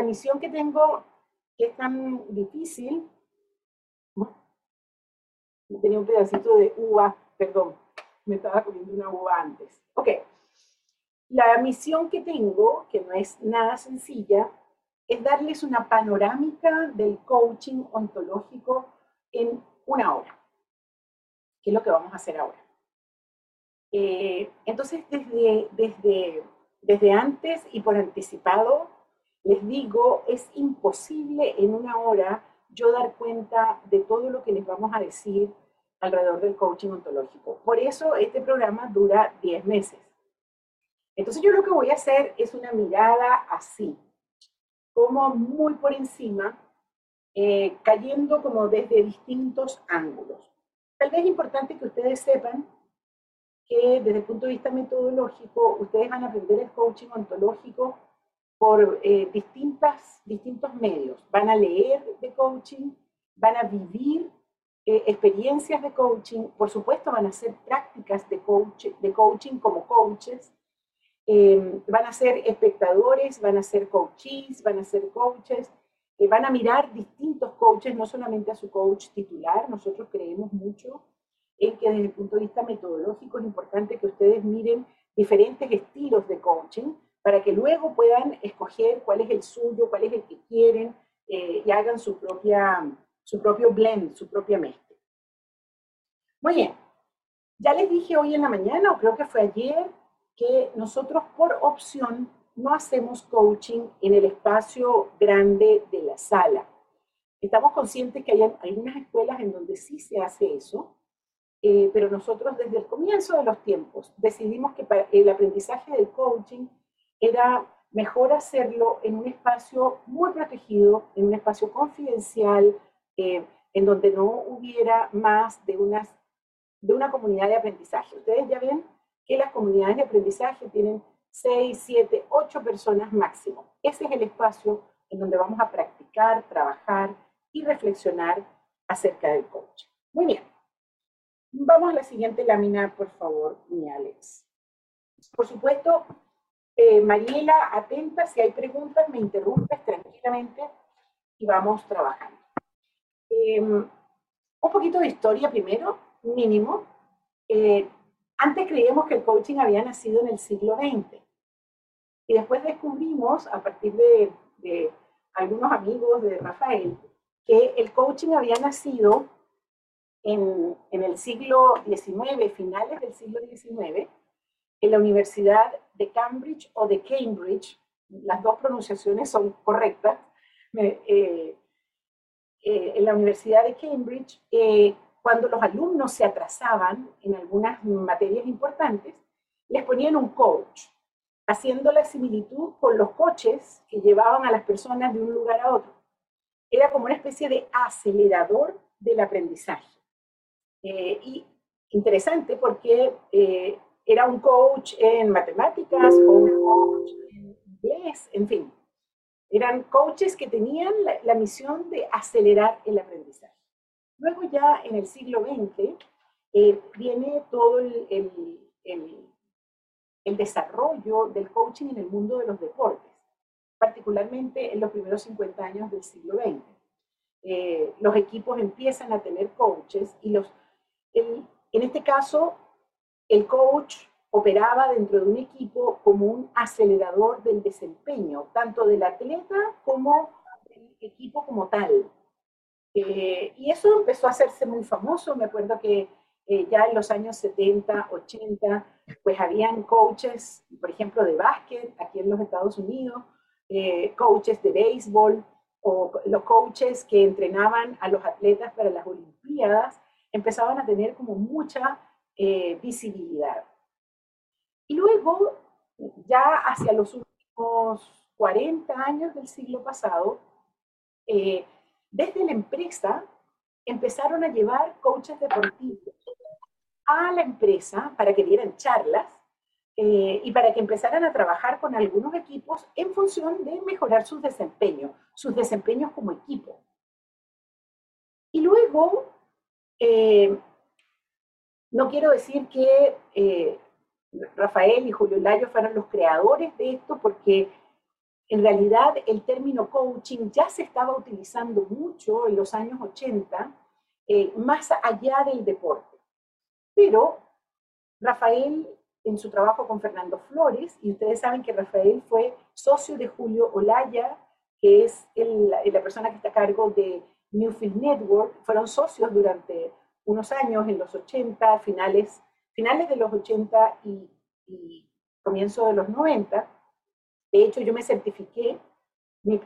la misión que tengo, que es tan difícil, tenía un pedacito de uva, perdón, me estaba comiendo una uva antes. Ok, la misión que tengo, que no es nada sencilla, es darles una panorámica del coaching ontológico en una hora, que es lo que vamos a hacer ahora. Eh, entonces, desde, desde, desde antes y por anticipado, les digo, es imposible en una hora yo dar cuenta de todo lo que les vamos a decir alrededor del coaching ontológico. Por eso este programa dura 10 meses. Entonces yo lo que voy a hacer es una mirada así, como muy por encima, eh, cayendo como desde distintos ángulos. Tal vez es importante que ustedes sepan que desde el punto de vista metodológico, ustedes van a aprender el coaching ontológico por eh, distintas, distintos medios. Van a leer de coaching, van a vivir eh, experiencias de coaching, por supuesto van a hacer prácticas de, coach, de coaching como coaches, eh, van a ser espectadores, van a ser coaches, van a ser coaches, van a mirar distintos coaches, no solamente a su coach titular, nosotros creemos mucho en que desde el punto de vista metodológico es importante que ustedes miren diferentes estilos de coaching para que luego puedan escoger cuál es el suyo, cuál es el que quieren eh, y hagan su, propia, su propio blend, su propia mezcla. Muy bien, ya les dije hoy en la mañana, o creo que fue ayer, que nosotros por opción no hacemos coaching en el espacio grande de la sala. Estamos conscientes que hay algunas escuelas en donde sí se hace eso, eh, pero nosotros desde el comienzo de los tiempos decidimos que para el aprendizaje del coaching era mejor hacerlo en un espacio muy protegido, en un espacio confidencial, eh, en donde no hubiera más de, unas, de una comunidad de aprendizaje. Ustedes ya ven que las comunidades de aprendizaje tienen 6, 7, 8 personas máximo. Ese es el espacio en donde vamos a practicar, trabajar y reflexionar acerca del coaching. Muy bien. Vamos a la siguiente lámina, por favor, mi Alex. Por supuesto, eh, Mariela, atenta, si hay preguntas, me interrumpes tranquilamente y vamos trabajando. Em, un poquito de historia primero, mínimo. Eh, antes creíamos que el coaching había nacido en el siglo XX. Y después descubrimos, a partir de, de algunos amigos de Rafael, que el coaching había nacido en, en, el siglo XIX, finales del siglo XIX, en la Universidad de Cambridge o de Cambridge, las dos pronunciaciones son correctas, eh, eh, en la Universidad de Cambridge, eh, cuando los alumnos se atrasaban en algunas materias importantes, les ponían un coach, haciendo la similitud con los coches que llevaban a las personas de un lugar a otro. Era como una especie de acelerador del aprendizaje. y interesante porque era un coach en matemáticas o un coach en inglés, en fin. Eran coaches que tenían la, misión de acelerar el aprendizaje. Luego ya en el siglo XX eh, viene todo el, el, el, desarrollo del coaching en el mundo de los deportes, particularmente en los primeros 50 años del siglo XX. Eh, los equipos empiezan a tener coaches y los, en este caso el coach operaba dentro de un equipo como un acelerador del desempeño, tanto del atleta como del equipo como tal. Eh, y eso empezó a hacerse muy famoso. Me acuerdo que eh, ya en los años 70, 80, pues habían coaches, por ejemplo, de básquet aquí en los Estados Unidos, eh, coaches de béisbol o los coaches que entrenaban a los atletas para las Olimpiadas, empezaban a tener como mucha eh, visibilidad. Y luego, ya hacia los últimos 40 años del siglo pasado, eh, desde la empresa empezaron a llevar coaches deportivos a la empresa para que dieran charlas eh, y para que empezaran a trabajar con algunos equipos en función de mejorar sus desempeños, sus desempeños como equipo. Y luego, no quiero decir que eh, Rafael y Julio Layo fueran los creadores de esto, porque En realidad, el término coaching ya se estaba utilizando mucho en los años 80, eh, más allá del deporte. Pero Rafael, en su trabajo con Fernando Flores, y ustedes saben que Rafael fue socio de Julio Olaya, que es la persona que está a cargo de Newfield Network, fueron socios durante unos años, en los 80, finales, finales de los 80 y, y comienzo de los 90 de hecho, yo me certifiqué, mi,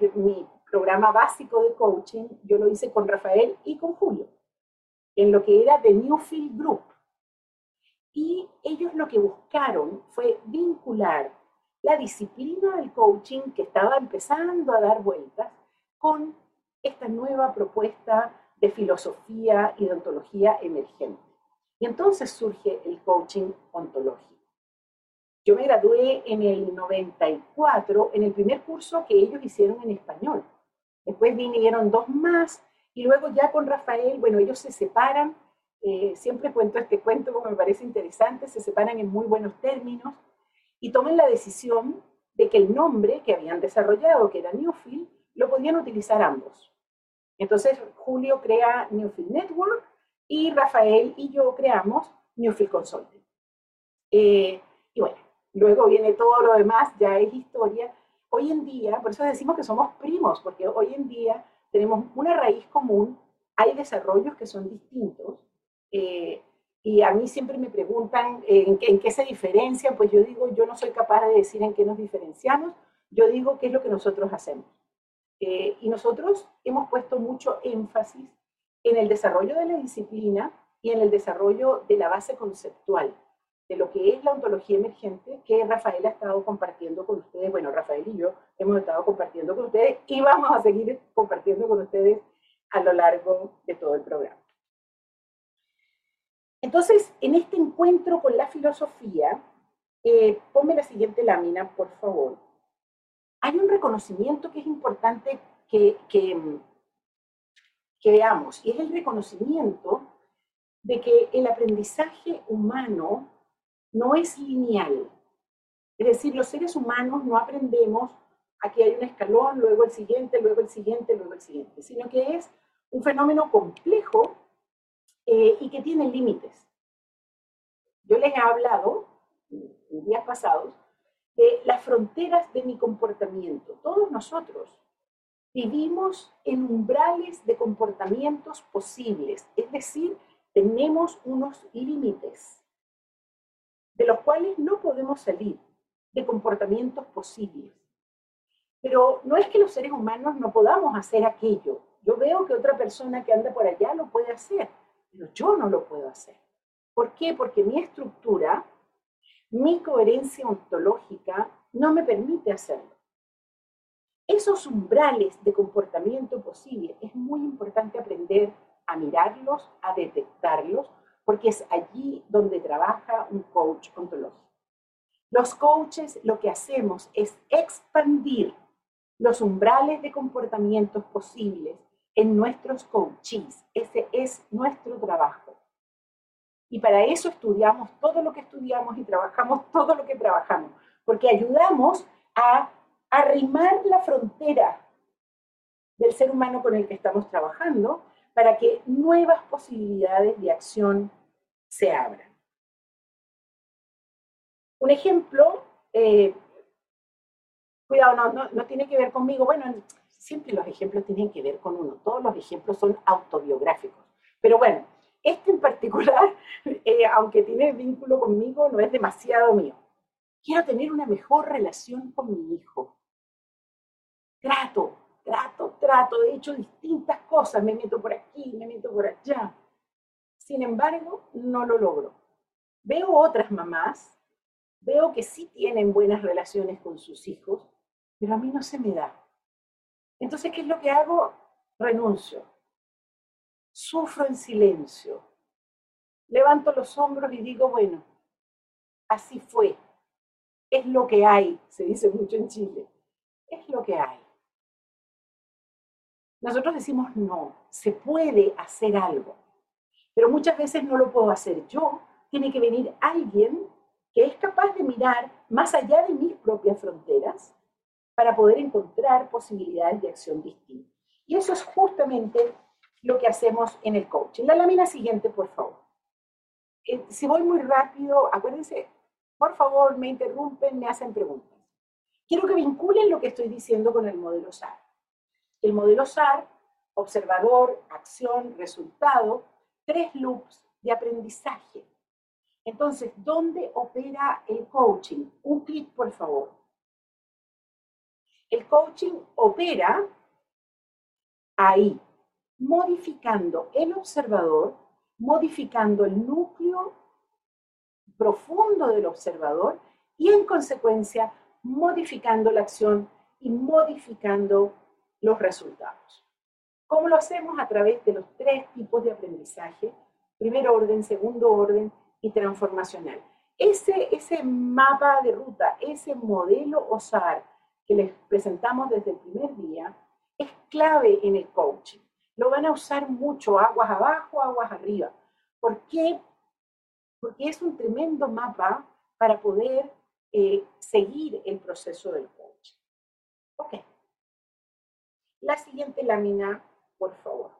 programa básico de coaching, yo lo hice con Rafael y con Julio, en lo que era The Newfield Group. Y ellos lo que buscaron fue vincular la disciplina del coaching que estaba empezando a dar vueltas con esta nueva propuesta de filosofía y de ontología emergente. Y entonces surge el coaching ontológico. Yo me gradué en el 94, en el primer curso que ellos hicieron en español. Después vinieron dos más y luego ya con Rafael, bueno, ellos se separan. Eh, siempre cuento este cuento porque me parece interesante, se separan en muy buenos términos y toman la decisión de que el nombre que habían desarrollado, que era Newfield, lo podían utilizar ambos. Entonces Julio crea Newfield Network y Rafael y yo creamos Newfield Consulting. Eh, y bueno, Luego viene todo lo demás, ya es historia. Hoy en día, por eso decimos que somos primos, porque hoy en día tenemos una raíz común, hay desarrollos que son distintos. Eh, y a mí siempre me preguntan ¿en, qué se diferencian, pues yo digo, yo no soy capaz de decir en qué nos diferenciamos, yo digo qué es lo que nosotros hacemos. Eh, y nosotros hemos puesto mucho énfasis en el desarrollo de la disciplina y en el desarrollo de la base conceptual de lo que es la ontología emergente que Rafael ha estado compartiendo con ustedes. Bueno, Rafael y yo hemos estado compartiendo con ustedes y vamos a seguir compartiendo con ustedes a lo largo de todo el programa. Entonces, en este encuentro con la filosofía, eh, ponme la siguiente lámina, por favor. Hay un reconocimiento que es importante que, que, veamos, y es el reconocimiento de que el aprendizaje humano no es lineal. Es decir, los seres humanos no aprendemos, aquí hay un escalón, luego el siguiente, luego el siguiente, luego el siguiente, sino que es un fenómeno complejo eh, y que tiene límites. Yo les he hablado en días pasados de las fronteras de mi comportamiento. Todos nosotros vivimos en umbrales de comportamientos posibles, es decir, tenemos unos límites de los cuales no podemos salir, de comportamientos posibles. Pero no es que los seres humanos no podamos hacer aquello. Yo veo que otra persona que anda por allá lo puede hacer, pero yo no lo puedo hacer. ¿Por qué? Porque mi estructura, mi coherencia ontológica no me permite hacerlo. Esos umbrales de comportamiento posible es muy importante aprender a mirarlos, a detectarlos, porque es allí donde trabaja un coach ontológico. Los coaches lo que hacemos es expandir los umbrales de comportamientos posibles en nuestros coaches. Ese es nuestro trabajo. Y para eso estudiamos todo lo que estudiamos y trabajamos todo lo que trabajamos, porque ayudamos a arrimar la frontera del ser humano con el que estamos trabajando para que nuevas posibilidades de acción se abran. Un ejemplo, eh, cuidado, no, no, tiene que ver conmigo, bueno, siempre los ejemplos tienen que ver con uno, todos los ejemplos son autobiográficos, pero bueno, este en particular, eh, aunque tiene vínculo conmigo, no es demasiado mío. Quiero tener una mejor relación con mi hijo. Trato, trato, trato, he hecho distintas cosas, me meto por aquí, me meto por allá. Sin embargo, no lo logro. Veo otras mamás, veo que sí tienen buenas relaciones con sus hijos, pero a mí no se me da. Entonces, ¿qué es lo que hago? Renuncio. Sufro en silencio. Levanto los hombros y digo, bueno, así fue. Es lo que hay, se dice mucho en Chile. Es lo que hay. Nosotros decimos, no, se puede hacer algo, pero muchas veces no lo puedo hacer yo. Tiene que venir alguien que es capaz de mirar más allá de mis propias fronteras para poder encontrar posibilidades de acción distintas. Y eso es justamente lo que hacemos en el coaching. La lámina siguiente, por favor. Eh, si voy muy rápido, acuérdense, por favor, me interrumpen, me hacen preguntas. Quiero que vinculen lo que estoy diciendo con el modelo SAR. El modelo SAR, observador, acción, resultado, tres loops de aprendizaje. Entonces, ¿dónde opera el coaching? Un clic, por favor. El coaching opera ahí, modificando el observador, modificando el núcleo profundo del observador y en consecuencia modificando la acción y modificando los resultados. ¿Cómo lo hacemos? A través de los tres tipos de aprendizaje, primer orden, segundo orden y transformacional. Ese, ese mapa de ruta, ese modelo OSAR que les presentamos desde el primer día, es clave en el coaching. Lo van a usar mucho, aguas abajo, aguas arriba. ¿Por qué? Porque es un tremendo mapa para poder eh, seguir el proceso del coaching. Ok. La siguiente lámina, por favor.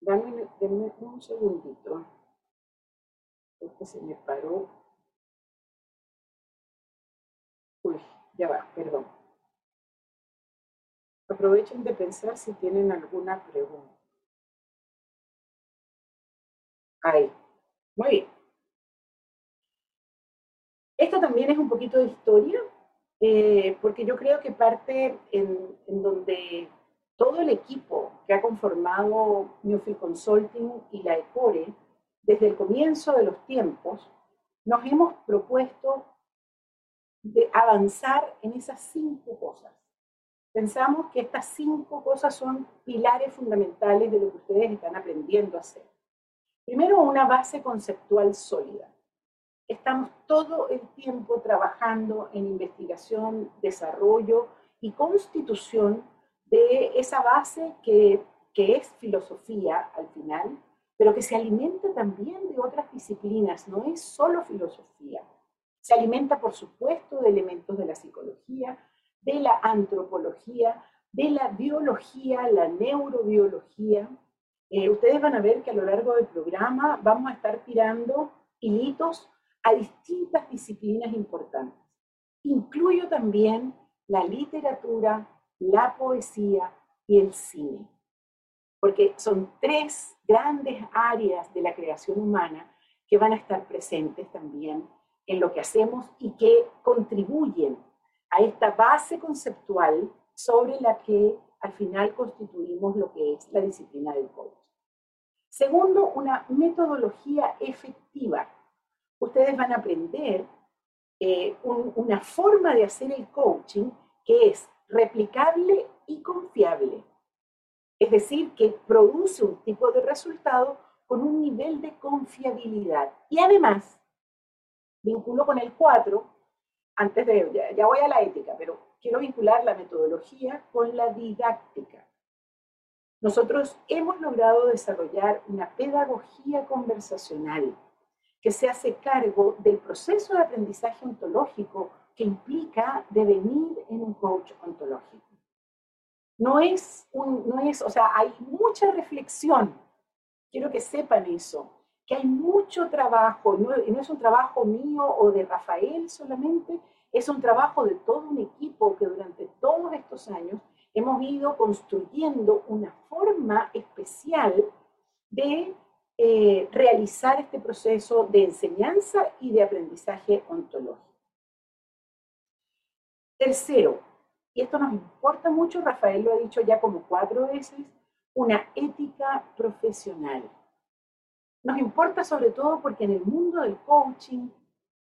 Dame, un segundito, porque se me paró. Uy, ya va, perdón. Aprovechen de pensar si tienen alguna pregunta. Ahí. Muy bien. Esto también es un poquito de historia, eh, porque yo creo que parte en, en donde todo el equipo que ha conformado Newfield Consulting y la ECORE, desde el comienzo de los tiempos, nos hemos propuesto de avanzar en esas cinco cosas. Pensamos que estas cinco cosas son pilares fundamentales de lo que ustedes están aprendiendo a hacer. Primero, una base conceptual sólida. Estamos todo el tiempo trabajando en investigación, desarrollo y constitución de esa base que, es filosofía al final, pero que se alimenta también de otras disciplinas, no es solo filosofía. Se alimenta, por supuesto, de elementos de la psicología, de la antropología, de la biología, la neurobiología. Eh, ustedes van a ver que a lo largo del programa vamos a estar tirando hilitos a distintas disciplinas importantes. Incluyo también la literatura, la poesía y el cine. Porque son tres grandes áreas de la creación humana que van a estar presentes también en lo que hacemos y que contribuyen a esta base conceptual sobre la que al final constituimos lo que es la disciplina del coaching. Segundo, una metodología efectiva. Ustedes van a aprender eh, una forma de hacer el coaching que es replicable y confiable. Es decir, que produce un tipo de resultado con un nivel de confiabilidad. Y además, vinculo con el 4, antes de, ya, voy a la ética, pero quiero vincular la metodología con la didáctica. Nosotros hemos logrado desarrollar una pedagogía conversacional que se hace cargo del proceso de aprendizaje ontológico que implica devenir en un coach ontológico. No es, un, no es, o sea, hay mucha reflexión. Quiero que sepan eso, que hay mucho trabajo, no, y no es un trabajo mío o de Rafael solamente, es un trabajo de todo un equipo que durante todos estos años hemos ido construyendo una forma especial de eh, realizar este proceso de enseñanza y de aprendizaje ontológico. Tercero, y esto nos importa mucho, Rafael lo ha dicho ya como cuatro veces, una ética profesional. Nos importa sobre todo porque en el mundo del coaching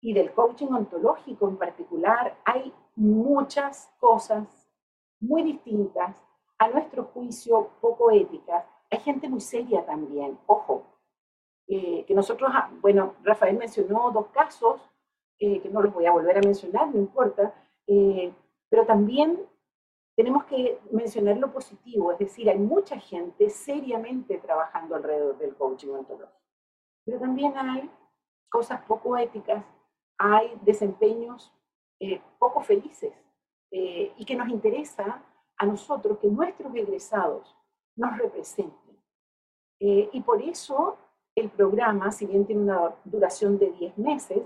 y del coaching ontológico en particular hay muchas cosas muy distintas, a nuestro juicio poco éticas. Hay gente muy seria también, ojo, eh, que nosotros, ah, bueno, Rafael mencionó dos casos, eh, que no los voy a volver a mencionar, no importa, eh, pero también tenemos que mencionar lo positivo, es decir, hay mucha gente seriamente trabajando alrededor del coaching ontológico, pero también hay cosas poco éticas, hay desempeños eh, poco felices eh, y que nos interesa a nosotros que nuestros egresados nos representen. Eh, y por eso el programa, si bien tiene una duración de 10 meses,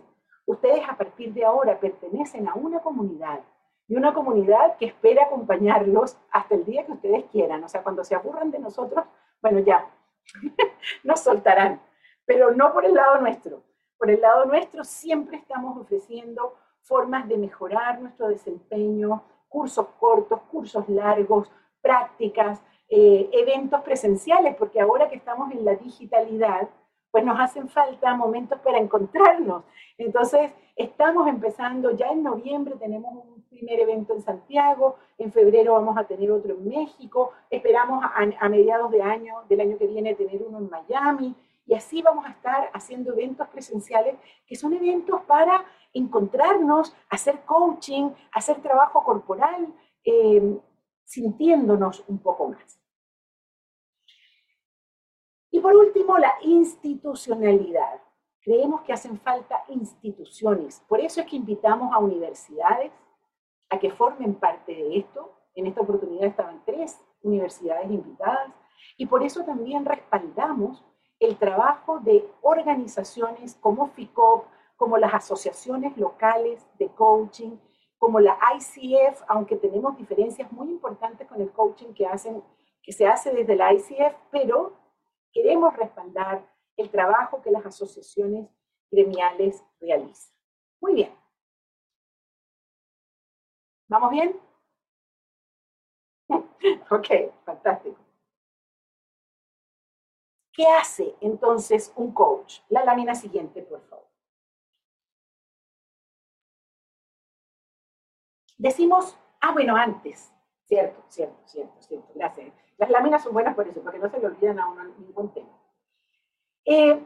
ustedes a partir de ahora pertenecen a una comunidad y una comunidad que espera acompañarlos hasta el día que ustedes quieran. O sea, cuando se aburran de nosotros, bueno, ya, nos soltarán, pero no por el lado nuestro. Por el lado nuestro siempre estamos ofreciendo formas de mejorar nuestro desempeño, cursos cortos, cursos largos, prácticas, eh, eventos presenciales, porque ahora que estamos en la digitalidad, pues nos hacen falta momentos para encontrarnos. Entonces, estamos empezando, ya en noviembre tenemos un primer evento en Santiago, en febrero vamos a tener otro en México, esperamos a, a mediados de año, del año que viene tener uno en Miami, y así vamos a estar haciendo eventos presenciales que son eventos para encontrarnos, hacer coaching, hacer trabajo corporal, eh, sintiéndonos un poco más. Y por último, la institucionalidad. Creemos que hacen falta instituciones. Por eso es que invitamos a universidades a que formen parte de esto. En esta oportunidad estaban tres universidades invitadas. Y por eso también respaldamos el trabajo de organizaciones como FICOP, como las asociaciones locales de coaching, como la ICF, aunque tenemos diferencias muy importantes con el coaching que, hacen, que se hace desde la ICF, pero queremos respaldar el trabajo que las asociaciones gremiales realizan. Muy bien. ¿Vamos bien? ok, fantástico. ¿Qué hace entonces un coach? La lámina siguiente, por favor. Decimos, ah, bueno, antes. Cierto, cierto, cierto, cierto. Gracias. Las láminas son buenas por eso, porque no se le olvidan a uno ningún tema. Eh,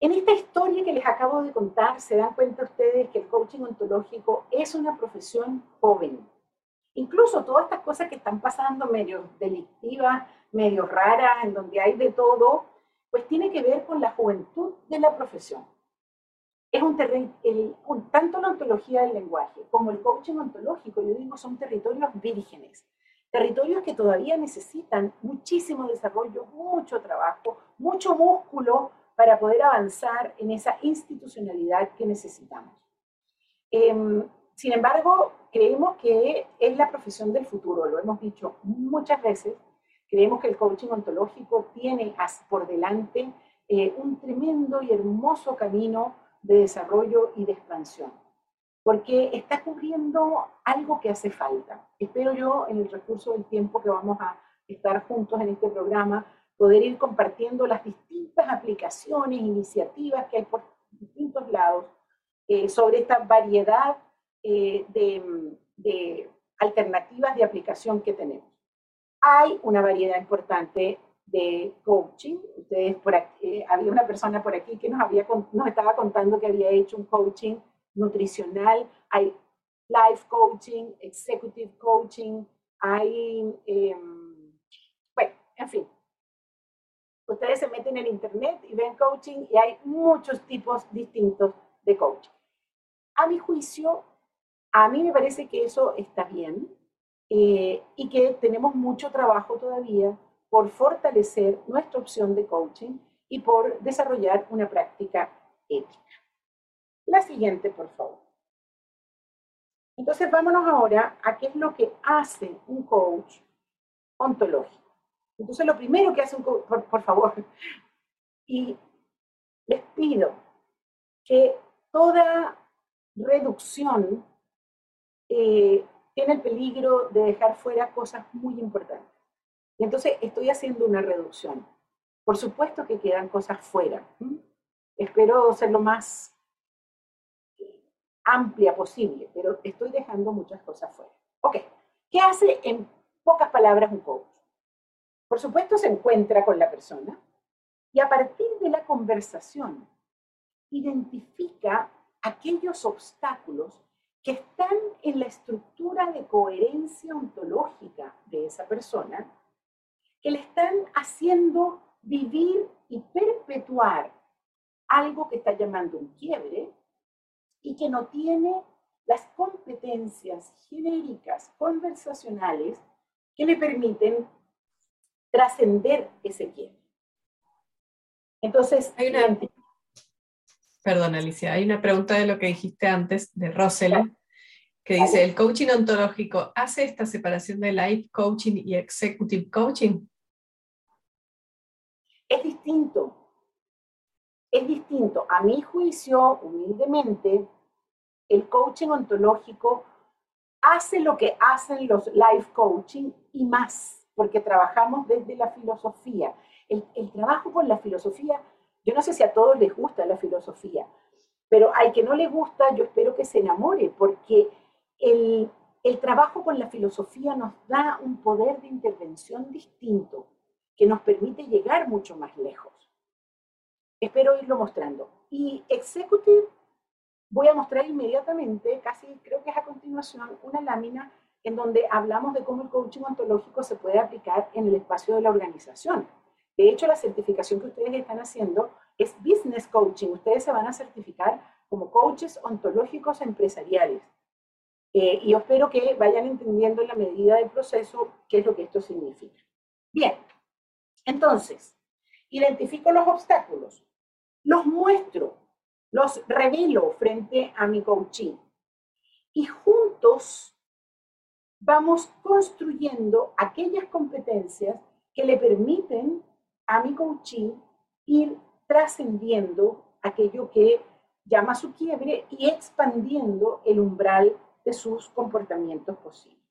en esta historia que les acabo de contar, se dan cuenta ustedes que el coaching ontológico es una profesión joven. Incluso todas estas cosas que están pasando medio delictivas, medio raras, en donde hay de todo, pues tiene que ver con la juventud de la profesión es un tanto la ontología del lenguaje como el coaching ontológico, yo digo, son territorios vírgenes, territorios que todavía necesitan muchísimo desarrollo, mucho trabajo, mucho músculo para poder avanzar en esa institucionalidad que necesitamos. Em, sin embargo, creemos que es la profesión del futuro, lo hemos dicho muchas veces, creemos que el coaching ontológico tiene por delante eh, un tremendo y hermoso camino de desarrollo y de expansión, porque está cubriendo algo que hace falta. Espero yo, en el recurso del tiempo que vamos a estar juntos en este programa, poder ir compartiendo las distintas aplicaciones, iniciativas que hay por distintos lados eh, sobre esta variedad eh, de, de alternativas de aplicación que tenemos. Hay una variedad importante de coaching. Ustedes por aquí, eh, había una persona por aquí que nos, había, nos estaba contando que había hecho un coaching nutricional. Hay life coaching, executive coaching, hay, em, bueno, en fin. Ustedes se meten en internet y ven coaching y hay muchos tipos distintos de coaching. A mi juicio, a mí me parece que eso está bien eh, y que tenemos mucho trabajo todavía por fortalecer nuestra opción de coaching y por desarrollar una práctica ética. La siguiente, por favor. Entonces, vámonos ahora a qué es lo que hace un coach ontológico. Entonces, lo primero que hace un coach, por, favor, y les pido que toda reducción eh, tiene el peligro de dejar fuera cosas muy importantes. Y entonces estoy haciendo una reducción. Por supuesto que quedan cosas fuera. Espero ser lo más amplia posible, pero estoy dejando muchas cosas fuera. Ok, ¿qué hace en pocas palabras un coach? Por supuesto se encuentra con la persona y a partir de la conversación identifica aquellos obstáculos que están en la estructura de coherencia ontológica de esa persona que le están haciendo vivir y perpetuar algo que está llamando un quiebre y que no tiene las competencias genéricas conversacionales que le permiten trascender ese quiebre. Entonces, hay una, perdón Alicia, hay una pregunta de lo que dijiste antes de Rosel, que dice, ¿el coaching ontológico hace esta separación de life coaching y executive coaching? Es distinto. Es distinto. A mi juicio, humildemente, el coaching ontológico hace lo que hacen los life coaching y más, porque trabajamos desde la filosofía. El, el, trabajo con la filosofía, yo no sé si a todos les gusta la filosofía, pero al que no le gusta, yo espero que se enamore, porque el, el trabajo con la filosofía nos da un poder de intervención distinto que nos permite llegar mucho más lejos. Espero irlo mostrando. Y Executive voy a mostrar inmediatamente, casi creo que es a continuación, una lámina en donde hablamos de cómo el coaching ontológico se puede aplicar en el espacio de la organización. De hecho, la certificación que ustedes están haciendo es Business Coaching. Ustedes se van a certificar como coaches ontológicos empresariales. Eh, y espero que vayan entendiendo en la medida del proceso qué es lo que esto significa. Bien, entonces, identifico los obstáculos, los muestro, los revelo frente a mi coaching. Y juntos vamos construyendo aquellas competencias que le permiten a mi coaching ir trascendiendo aquello que llama su quiebre y expandiendo el umbral de sus comportamientos posibles.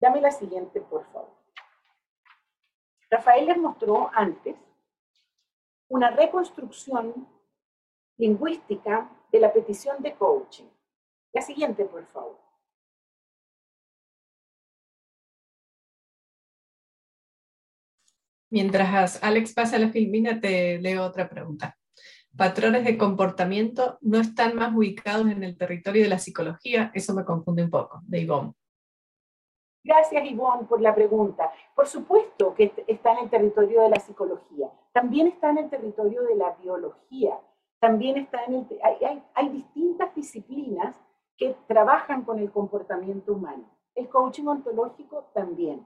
Dame la siguiente, por favor. Rafael les mostró antes una reconstrucción lingüística de la petición de coaching. La siguiente, por favor. Mientras Alex pasa la filmina, te leo otra pregunta. Patrones de comportamiento no están más ubicados en el territorio de la psicología, eso me confunde un poco, de Ivonne. Gracias, Ivonne, por la pregunta. Por supuesto que está en el territorio de la psicología, también está en el territorio de la biología, también está en el, hay, distintas disciplinas que trabajan con el comportamiento humano. El coaching ontológico también.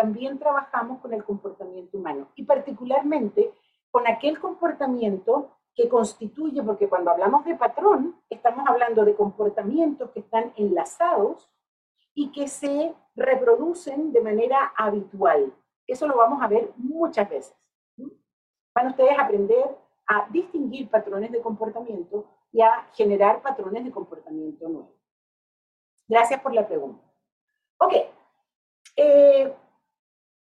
También trabajamos con el comportamiento humano y particularmente con aquel comportamiento que constituye, porque cuando hablamos de patrón, estamos hablando de comportamientos que están enlazados y que se reproducen de manera habitual. Eso lo vamos a ver muchas veces. Van ustedes a aprender a distinguir patrones de comportamiento y a generar patrones de comportamiento nuevos. Gracias por la pregunta. Ok. Eh,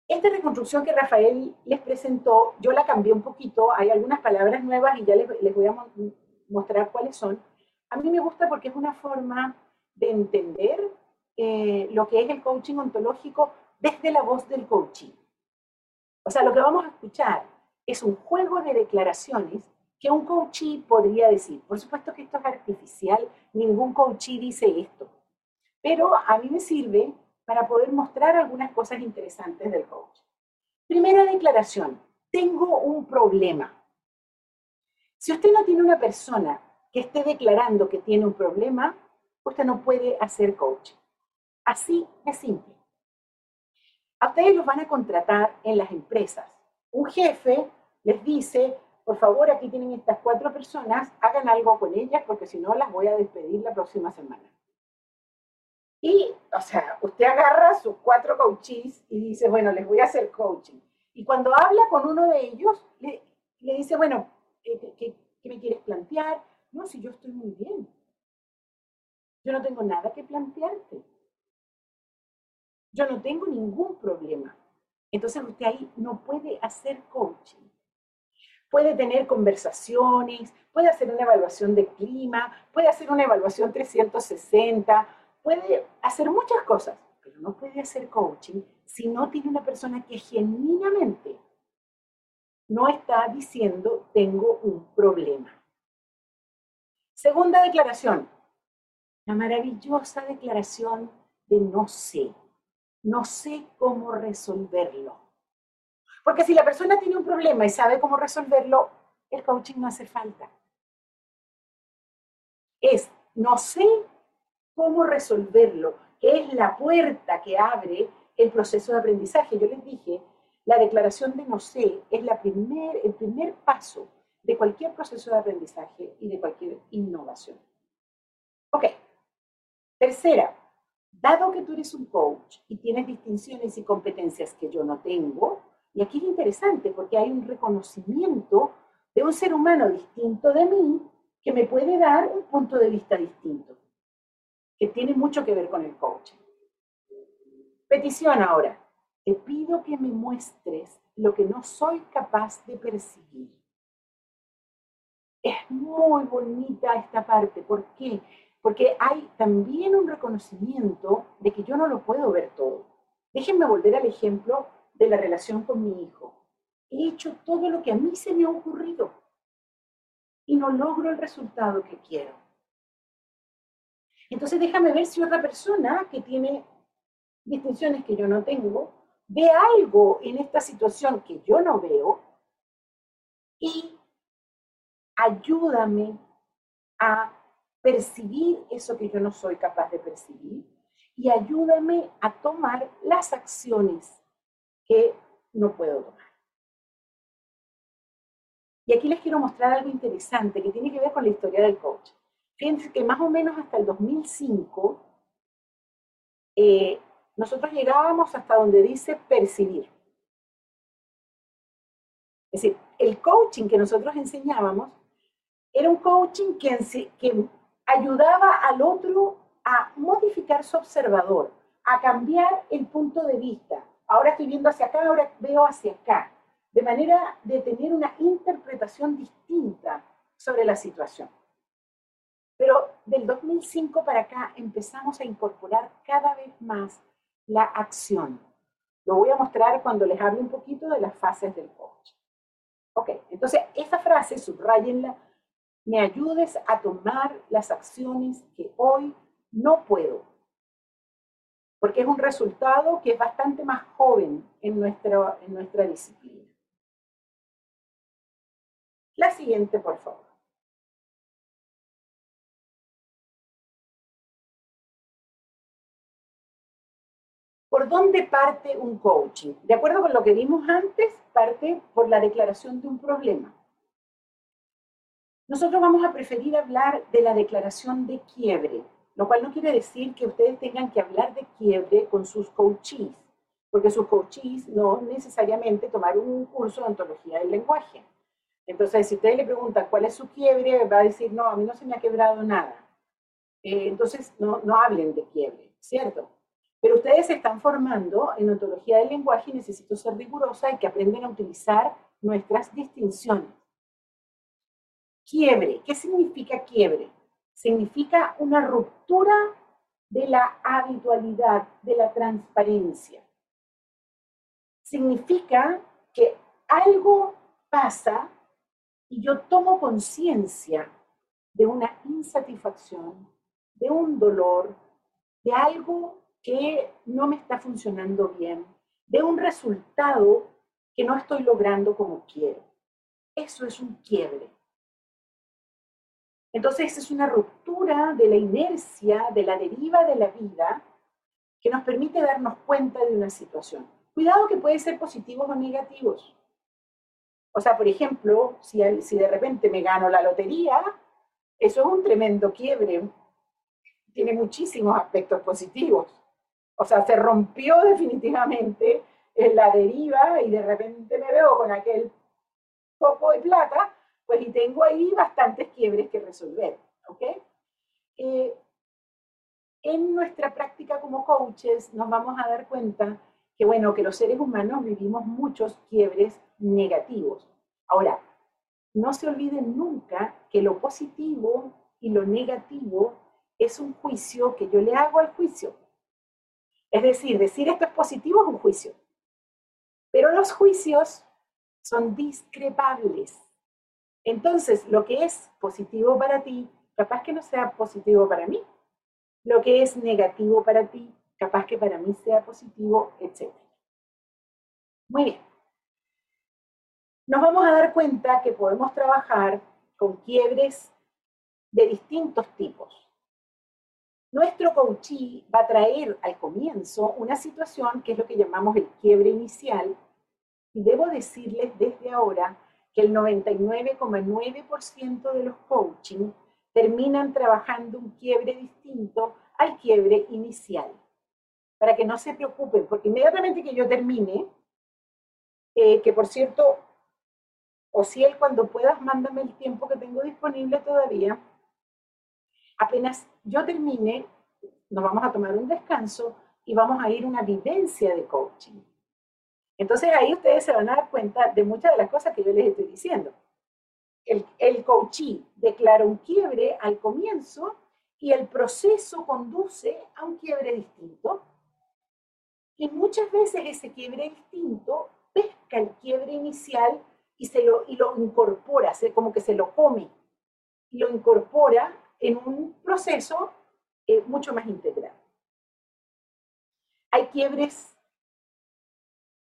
esta reconstrucción que Rafael les presentó, yo la cambié un poquito, hay algunas palabras nuevas y ya les, les voy a mostrar cuáles son. A mí me gusta porque es una forma de entender eh, lo que es el coaching ontológico desde la voz del coaching. O sea, lo que vamos a escuchar es un juego de declaraciones que un coachee podría decir. Por supuesto que esto es artificial, ningún coachee dice esto, pero a mí me sirve para poder mostrar algunas cosas interesantes del coach. Primera declaración, tengo un problema. Si usted no tiene una persona que esté declarando que tiene un problema, usted no puede hacer coaching. Así de simple. A ustedes los van a contratar en las empresas. Un jefe les dice, por favor, aquí tienen estas cuatro personas, hagan algo con ellas porque si no las voy a despedir la próxima semana. Y, o sea, usted agarra sus cuatro coaches y dice, bueno, les voy a hacer coaching. Y cuando habla con uno de ellos, le, dice, bueno, ¿qué, ¿qué, me quieres plantear? No, si yo estoy muy bien. Yo no tengo nada que plantearte. Yo no tengo ningún problema. Entonces usted ahí no puede hacer coaching puede tener conversaciones, puede hacer una evaluación de clima, puede hacer una evaluación 360, puede hacer muchas cosas, pero no puede hacer coaching si no tiene una persona que genuinamente no está diciendo tengo un problema. Segunda declaración, la maravillosa declaración de no sé, no sé cómo resolverlo. Porque si la persona tiene un problema y sabe cómo resolverlo, el coaching no hace falta. Es, no sé cómo resolverlo, que es la puerta que abre el proceso de aprendizaje. Yo les dije, la declaración de no sé es la primer, el primer paso de cualquier proceso de aprendizaje y de cualquier innovación. Ok. Tercera, dado que tú eres un coach y tienes distinciones y competencias que yo no tengo, y aquí es interesante porque hay un reconocimiento de un ser humano distinto de mí que me puede dar un punto de vista distinto, que tiene mucho que ver con el coaching. Petición ahora. Te pido que me muestres lo que no soy capaz de percibir. Es muy bonita esta parte. ¿Por qué? Porque hay también un reconocimiento de que yo no lo puedo ver todo. Déjenme volver al ejemplo de la relación con mi hijo. He hecho todo lo que a mí se me ha ocurrido y no logro el resultado que quiero. Entonces déjame ver si otra persona que tiene distinciones que yo no tengo, ve algo en esta situación que yo no veo y ayúdame a percibir eso que yo no soy capaz de percibir y ayúdame a tomar las acciones que no puedo tomar. Y aquí les quiero mostrar algo interesante que tiene que ver con la historia del coach. Fíjense que más o menos hasta el 2005, eh, nosotros llegábamos hasta donde dice percibir. Es decir, el coaching que nosotros enseñábamos era un coaching que, que ayudaba al otro a modificar su observador, a cambiar el punto de vista. Ahora estoy viendo hacia acá, ahora veo hacia acá, de manera de tener una interpretación distinta sobre la situación. Del 2005 para acá empezamos a incorporar cada vez más la acción. Lo voy a mostrar cuando les hable un poquito de las fases del coach. Ok, entonces esta frase, subrayenla, me ayudes a tomar las acciones que hoy no puedo. Porque es un resultado que es bastante más joven en nuestra, en nuestra disciplina. La siguiente, por favor. ¿Por dónde parte un coaching? De acuerdo con lo que vimos antes, parte por la declaración de un problema. Nosotros vamos a preferir hablar de la declaración de quiebre, lo cual no quiere decir que ustedes tengan que hablar de quiebre con sus coaches, porque sus coaches no necesariamente tomaron un curso de ontología del lenguaje. Entonces, si ustedes le preguntan cuál es su quiebre, va a decir, no, a mí no se me ha quebrado nada. Eh, entonces, no, no hablen de quiebre, ¿cierto? Pero ustedes se están formando en ontología del lenguaje y necesito ser rigurosa y que aprenden a utilizar nuestras distinciones. Quiebre. ¿Qué significa quiebre? Significa una ruptura de la habitualidad, de la transparencia. Significa que algo pasa y yo tomo conciencia de una insatisfacción, de un dolor, de algo que no me está funcionando bien, de un resultado que no estoy logrando como quiero. Eso es un quiebre. Entonces es una ruptura de la inercia, de la deriva de la vida, que nos permite darnos cuenta de una situación. Cuidado que puede ser positivos o negativos. O sea, por ejemplo, si, si de repente me gano la lotería, eso es un tremendo quiebre. Tiene muchísimos aspectos positivos. O sea, se rompió definitivamente en la deriva y de repente me veo con aquel poco de plata, pues y tengo ahí bastantes quiebres que resolver, ¿ok? Eh, en nuestra práctica como coaches nos vamos a dar cuenta que, bueno, que los seres humanos vivimos muchos quiebres negativos. Ahora, no se olviden nunca que lo positivo y lo negativo es un juicio que yo le hago al juicio. Es decir, decir esto es positivo es un juicio. Pero los juicios son discrepables. Entonces, lo que es positivo para ti, capaz que no sea positivo para mí. Lo que es negativo para ti, capaz que para mí sea positivo, etc. Muy bien. Nos vamos a dar cuenta que podemos trabajar con quiebres de distintos tipos. Nuestro coachee va a traer al comienzo una situación que es lo que llamamos el quiebre inicial. Y debo decirles desde ahora que el 99,9% de los coaching terminan trabajando un quiebre distinto al quiebre inicial. Para que no se preocupen, porque inmediatamente que yo termine, eh, que por cierto, o si él cuando puedas, mándame el tiempo que tengo disponible todavía. Apenas yo termine, nos vamos a tomar un descanso y vamos a ir a una vivencia de coaching. Entonces ahí ustedes se van a dar cuenta de muchas de las cosas que yo les estoy diciendo. El, el coachee declara un quiebre al comienzo y el proceso conduce a un quiebre distinto. Y muchas veces ese quiebre distinto pesca el quiebre inicial y, se lo, y lo incorpora, como que se lo come, y lo incorpora en un proceso eh, mucho más integral. Hay quiebres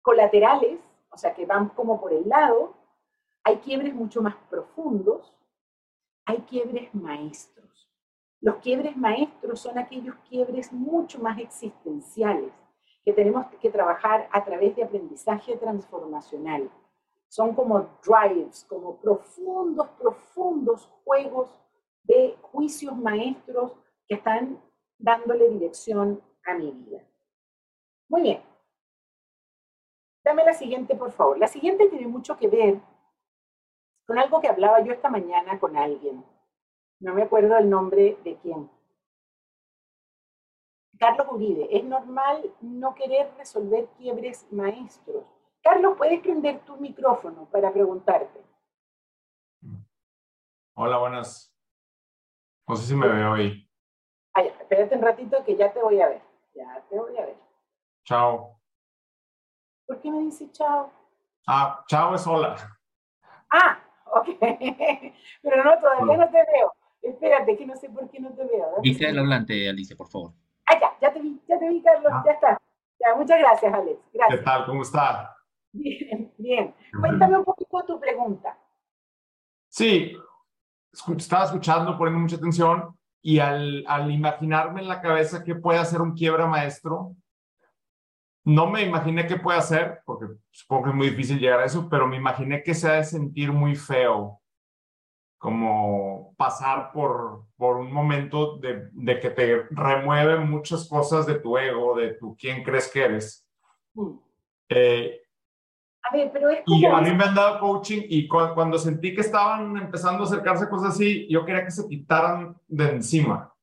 colaterales, o sea, que van como por el lado, hay quiebres mucho más profundos, hay quiebres maestros. Los quiebres maestros son aquellos quiebres mucho más existenciales, que tenemos que trabajar a través de aprendizaje transformacional. Son como drives, como profundos, profundos juegos de juicios maestros que están dándole dirección a mi vida. Muy bien. Dame la siguiente, por favor. La siguiente tiene mucho que ver con algo que hablaba yo esta mañana con alguien. No me acuerdo el nombre de quién. Carlos Uribe, es normal no querer resolver quiebres maestros. Carlos, ¿puedes prender tu micrófono para preguntarte? Hola, buenas. No sé si me veo ahí. Ah, espérate un ratito que ya te voy a ver. Ya te voy a ver. Chao. ¿Por qué me dice chao? Ah, chao es hola. Ah, ok. Pero no, todavía no te veo. Espérate, que no sé por qué no te veo. Dice el hablante, Alicia, por favor. Ah, ya, ya te vi, ya te vi, Carlos, ah. ya está. Ya, muchas gracias, Alex. Gracias. ¿Qué tal? ¿Cómo estás? Bien, bien. Cuéntame un poquito tu pregunta. Sí, estaba escuchando, poniendo mucha atención y al, al imaginarme en la cabeza que puede hacer un quiebra maestro, no me imaginé que puede hacer, porque supongo que es muy difícil llegar a eso, pero me imaginé que se ha de sentir muy feo como pasar por, por un momento de, de, que te remueven muchas cosas de tu ego, de tu quién crees que eres. Mm. Eh, a ver, pero es como... Y a mí me han dado coaching y cuando sentí que estaban empezando a acercarse cosas así, yo quería que se quitaran de encima.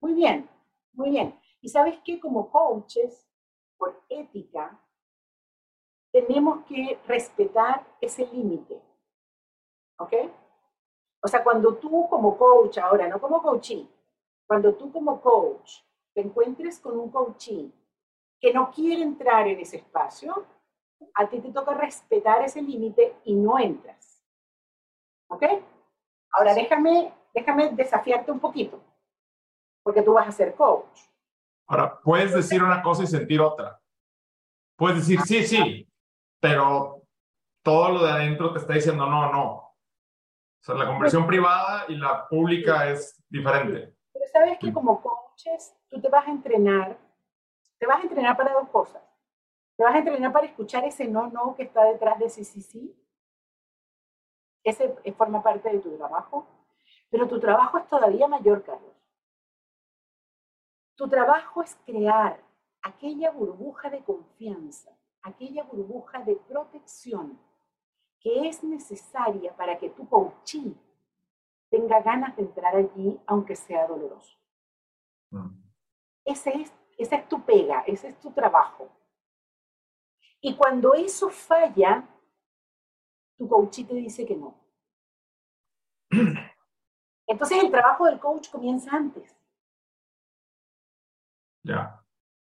Muy bien, muy bien. Y sabes que como coaches, por ética, tenemos que respetar ese límite. ¿Ok? O sea, cuando tú como coach, ahora no como coachee, cuando tú como coach te encuentres con un coachee que no quiere entrar en ese espacio, a ti te toca respetar ese límite y no entras. ¿Ok? Ahora déjame, déjame desafiarte un poquito, porque tú vas a ser coach. Ahora, puedes decir una cosa y sentir otra. Puedes decir, sí, sí, pero todo lo de adentro te está diciendo, no, no, o sea, la conversión privada y la pública es diferente. Pero sabes que como coaches, tú te vas a entrenar, te vas a entrenar para dos cosas. Te vas a entrenar para escuchar ese no, no que está detrás de ese sí, sí. Ese forma parte de tu trabajo. Pero tu trabajo es todavía mayor, Carlos. Tu trabajo es crear aquella burbuja de confianza, aquella burbuja de protección que es necesaria para que tu coachee tenga ganas de entrar allí, aunque sea doloroso. Mm. Ese es, esa es tu pega, ese es tu trabajo. Y cuando eso falla, tu coachee te dice que no. Entonces el trabajo del coach comienza antes. Ya.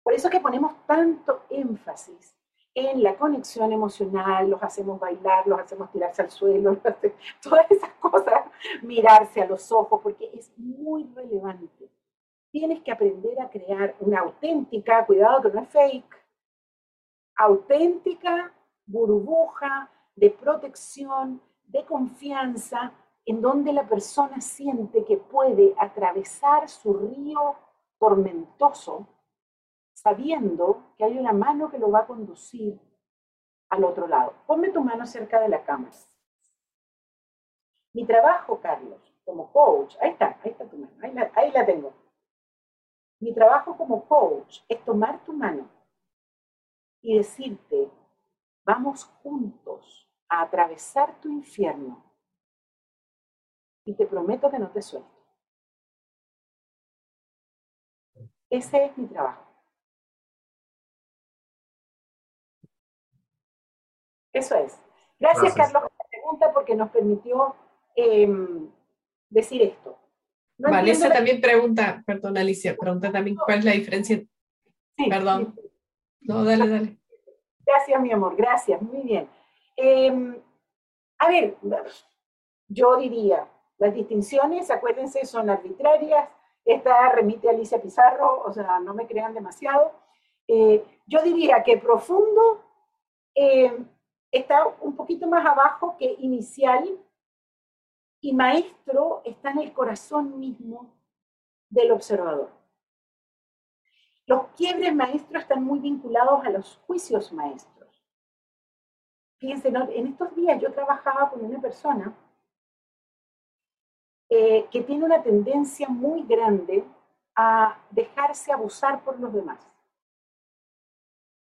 Por eso es que ponemos tanto énfasis en la conexión emocional, los hacemos bailar, los hacemos tirarse al suelo, todas esas cosas, mirarse a los ojos, porque es muy relevante. Tienes que aprender a crear una auténtica, cuidado que no es fake, auténtica burbuja de protección, de confianza, en donde la persona siente que puede atravesar su río tormentoso sabiendo que hay una mano que lo va a conducir al otro lado. Ponme tu mano cerca de la cama. Mi trabajo, Carlos, como coach, ahí está, ahí está tu mano, ahí la, ahí la tengo. Mi trabajo como coach es tomar tu mano y decirte, vamos juntos a atravesar tu infierno y te prometo que no te suelto. Ese es mi trabajo. Eso es. Gracias, Carlos, por la pregunta porque nos permitió em, decir esto. Vanessa también pregunta, perdón Alicia, pregunta también cuál es la diferencia. Sí, perdón. No, dale, dale. Gracias, mi amor, gracias, muy bien. Em, a ver, yo diría, las distinciones, acuérdense, son arbitrarias. Esta remite a Alicia Pizarro, o sea, no me crean demasiado. Eh, yo diría que profundo em, está un poquito más abajo que inicial y maestro está en el corazón mismo del observador. Los quiebres maestros están muy vinculados a los juicios maestros. Fíjense, en estos días yo trabajaba con una persona eh, que tiene una tendencia muy grande a dejarse abusar por los demás.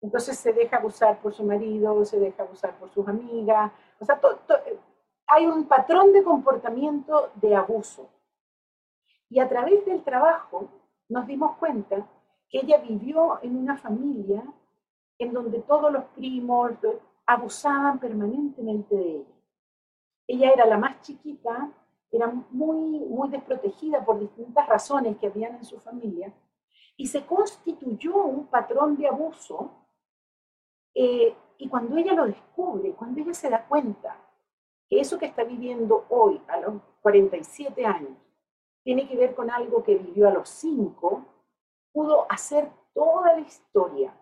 Entonces se deja abusar por su marido, se deja abusar por sus amigas. O sea, hay un patrón de comportamiento de abuso. Y a través del trabajo nos dimos cuenta que ella vivió en una familia en donde todos los primos abusaban permanentemente de ella. Ella era la más chiquita, era muy, muy desprotegida por distintas razones que habían en su familia, y se constituyó un patrón de abuso eh, y cuando ella lo descubre, cuando ella se da cuenta que eso que está viviendo hoy, a los 47 años, tiene que ver con algo que vivió a los 5, pudo hacer toda la historia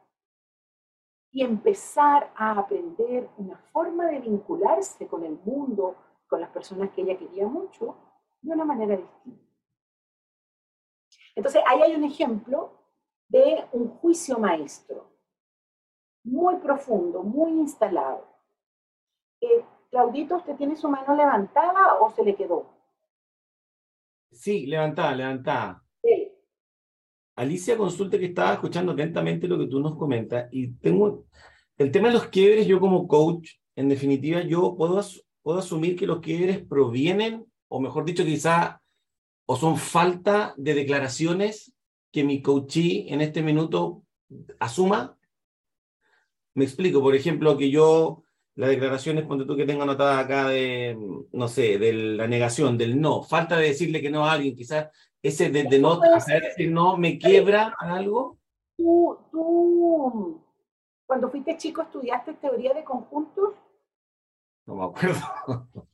y empezar a aprender una forma de vincularse con el mundo, con las personas que ella quería mucho, de una manera distinta. Entonces, ahí hay un ejemplo de un juicio maestro muy profundo, muy instalado. Eh, Claudito, ¿usted tiene su mano levantada o se le quedó? Sí, levantada, levantada. Alicia consulta que estaba escuchando atentamente lo que tú nos comentas y tengo el tema de los quiebres, yo como coach, en definitiva, yo puedo, puedo asumir que los quiebres provienen, o mejor dicho, quizá, o son falta de declaraciones que mi coachee en este minuto asuma. Me explico, por ejemplo, que yo, las declaraciones, cuando tú que tengo anotada acá de, no sé, de la negación, del no, falta de decirle que no a alguien, quizás ese de, no saber decir no me quiebra algo. Tú, tú, cuando fuiste chico, ¿estudiaste teoría de conjuntos? No me acuerdo.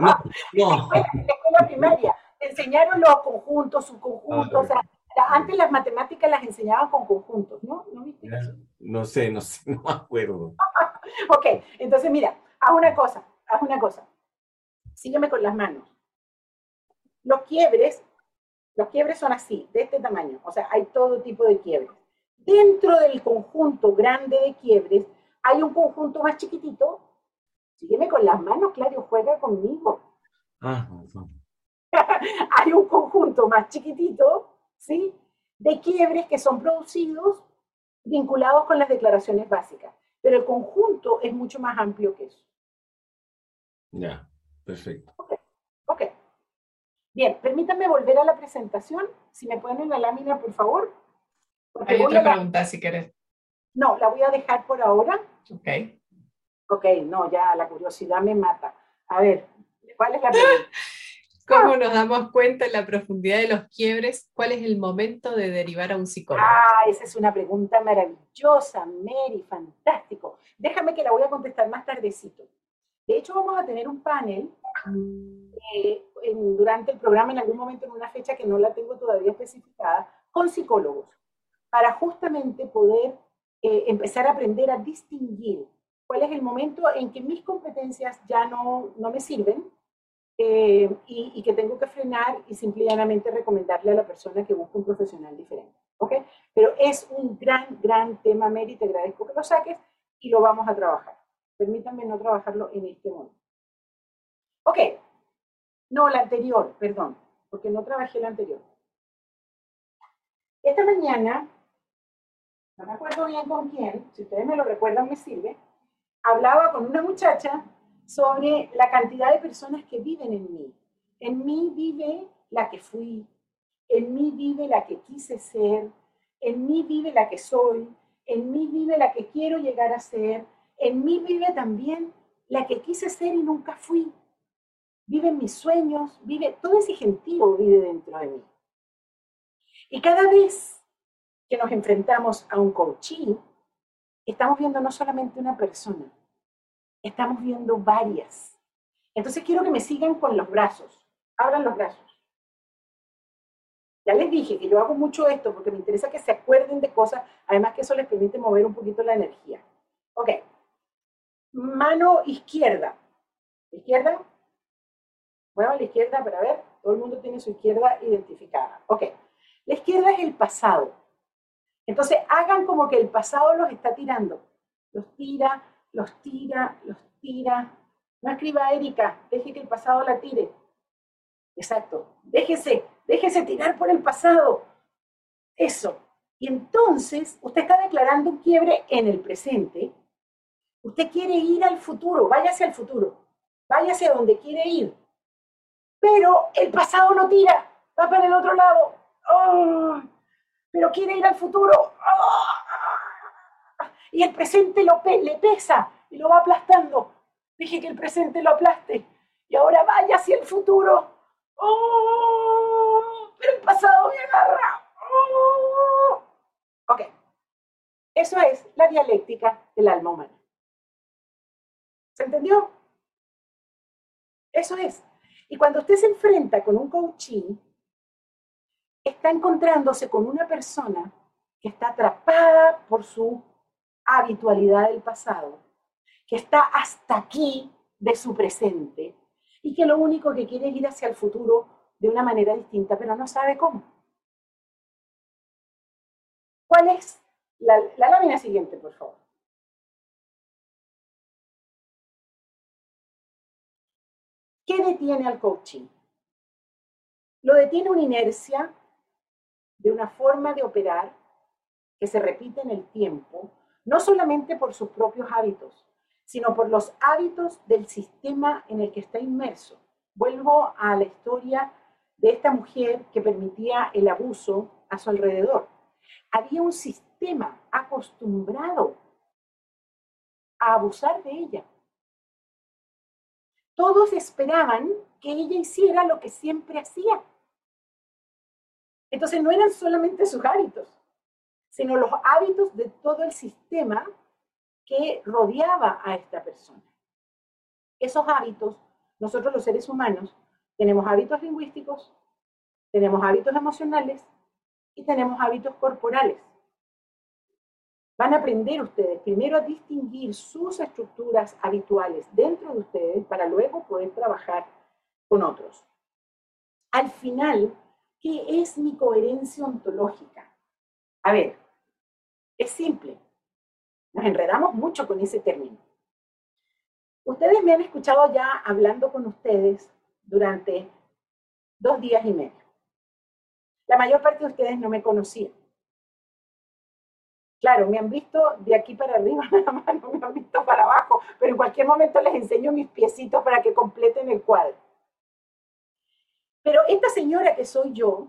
no, no. En la escuela primaria, enseñaron los conjuntos, subconjuntos, o sea, antes las matemáticas las enseñaban con conjuntos, ¿no? ¿No viste No sé, no sé, no me acuerdo. ok, entonces mira, haz una cosa, haz una cosa. Sígueme con las manos. Los quiebres, los quiebres son así, de este tamaño, o sea, hay todo tipo de quiebres. Dentro del conjunto grande de quiebres, hay un conjunto más chiquitito. Sígueme con las manos, Claudio, juega conmigo. Ah, hay un conjunto más chiquitito ¿sí? de quiebres que son producidos vinculados con las declaraciones básicas. Pero el conjunto es mucho más amplio que eso. Ya, perfecto. ok. Bien, permítanme volver a la presentación. Si me ponen en la lámina, por favor. Hay otra pregunta, si querés. No, la voy a dejar por ahora. Ok. Ok, no, ya la curiosidad me mata. A ver, ¿cuál es la pregunta? ¿Cómo nos damos cuenta en la profundidad de los quiebres cuál es el momento de derivar a un psicólogo? Ah, esa es una pregunta maravillosa, Mary, fantástico. Déjame que la voy a contestar más tardecito. De hecho, vamos a tener un panel eh, durante el programa, en algún momento, en una fecha que no la tengo todavía especificada, con psicólogos, para justamente poder eh, empezar a aprender a distinguir cuál es el momento en que mis competencias ya no, no me sirven eh, y, que tengo que frenar y simplemente recomendarle a la persona que busque un profesional diferente. Pero es un gran, gran tema, Mary, te agradezco que lo saques y lo vamos a trabajar. Permítanme no trabajarlo en este momento. Ok. No, la anterior, perdón, porque no trabajé la anterior. Esta mañana, no me acuerdo bien con quién, si ustedes me lo recuerdan me sirve, hablaba con una muchacha sobre la cantidad de personas que viven en mí. En mí vive la que fui, en mí vive la que quise ser, en mí vive la que soy, en mí vive la que quiero llegar a ser, en mí vive también la que quise ser y nunca fui. Vive mis sueños, vive, todo ese gentío vive dentro de mí. Y cada vez que nos enfrentamos a un coaching, estamos viendo no solamente una persona, estamos viendo varias. Entonces quiero que me sigan con los brazos. Abran los brazos. Ya les dije que yo hago mucho esto porque me interesa que se acuerden de cosas, además que eso les permite mover un poquito la energía. Ok. Mano izquierda. ¿Izquierda? Mueva a la izquierda para ver. Todo el mundo tiene su izquierda identificada. Ok. La izquierda es el pasado. Entonces hagan como que el pasado los está tirando. Los tira, los tira, los tira. No escriba Erika, deje que el pasado la tire. Exacto. Déjese, déjese tirar por el pasado. Eso. Y entonces usted está declarando un quiebre en el presente. Usted quiere ir al futuro, váyase al futuro, váyase a donde quiere ir. Pero el pasado no tira, va para el otro lado. ¡Oh! pero quiere ir al futuro. ¡Oh! Y el presente lo le pesa y lo va aplastando. Dije que el presente lo aplaste. Y ahora vaya hacia el futuro. ¡Oh! Pero el pasado me agarra. ¡Oh! Ok. Eso es la dialéctica del alma humana. ¿Se entendió? Eso es. Y cuando usted se enfrenta con un coaching, está encontrándose con una persona que está atrapada por su habitualidad del pasado, que está hasta aquí de su presente y que lo único que quiere es ir hacia el futuro de una manera distinta, pero no sabe cómo. ¿Cuál es la, la lámina siguiente, por favor? ¿Qué detiene al coaching? Lo detiene una inercia de una forma de operar que se repite en el tiempo, no solamente por sus propios hábitos, sino por los hábitos del sistema en el que está inmerso. Vuelvo a la historia de esta mujer que permitía el abuso a su alrededor. Había un sistema acostumbrado a abusar de ella. Todos esperaban que ella hiciera lo que siempre hacía. Entonces no eran solamente sus hábitos, sino los hábitos de todo el sistema que rodeaba a esta persona. Esos hábitos, nosotros los seres humanos, tenemos hábitos lingüísticos, tenemos hábitos emocionales y tenemos hábitos corporales. Van a aprender ustedes primero a distinguir sus estructuras habituales dentro de ustedes para luego poder trabajar con otros. Al final, ¿Qué es mi coherencia ontológica? A ver, es simple. Nos enredamos mucho con ese término. Ustedes me han escuchado ya hablando con ustedes durante dos días y medio. La mayor parte de ustedes no me conocían. Claro, me han visto de aquí para arriba nada más, no me han visto para abajo, pero en cualquier momento les enseño mis piecitos para que completen el cuadro. Pero esta señora que soy yo,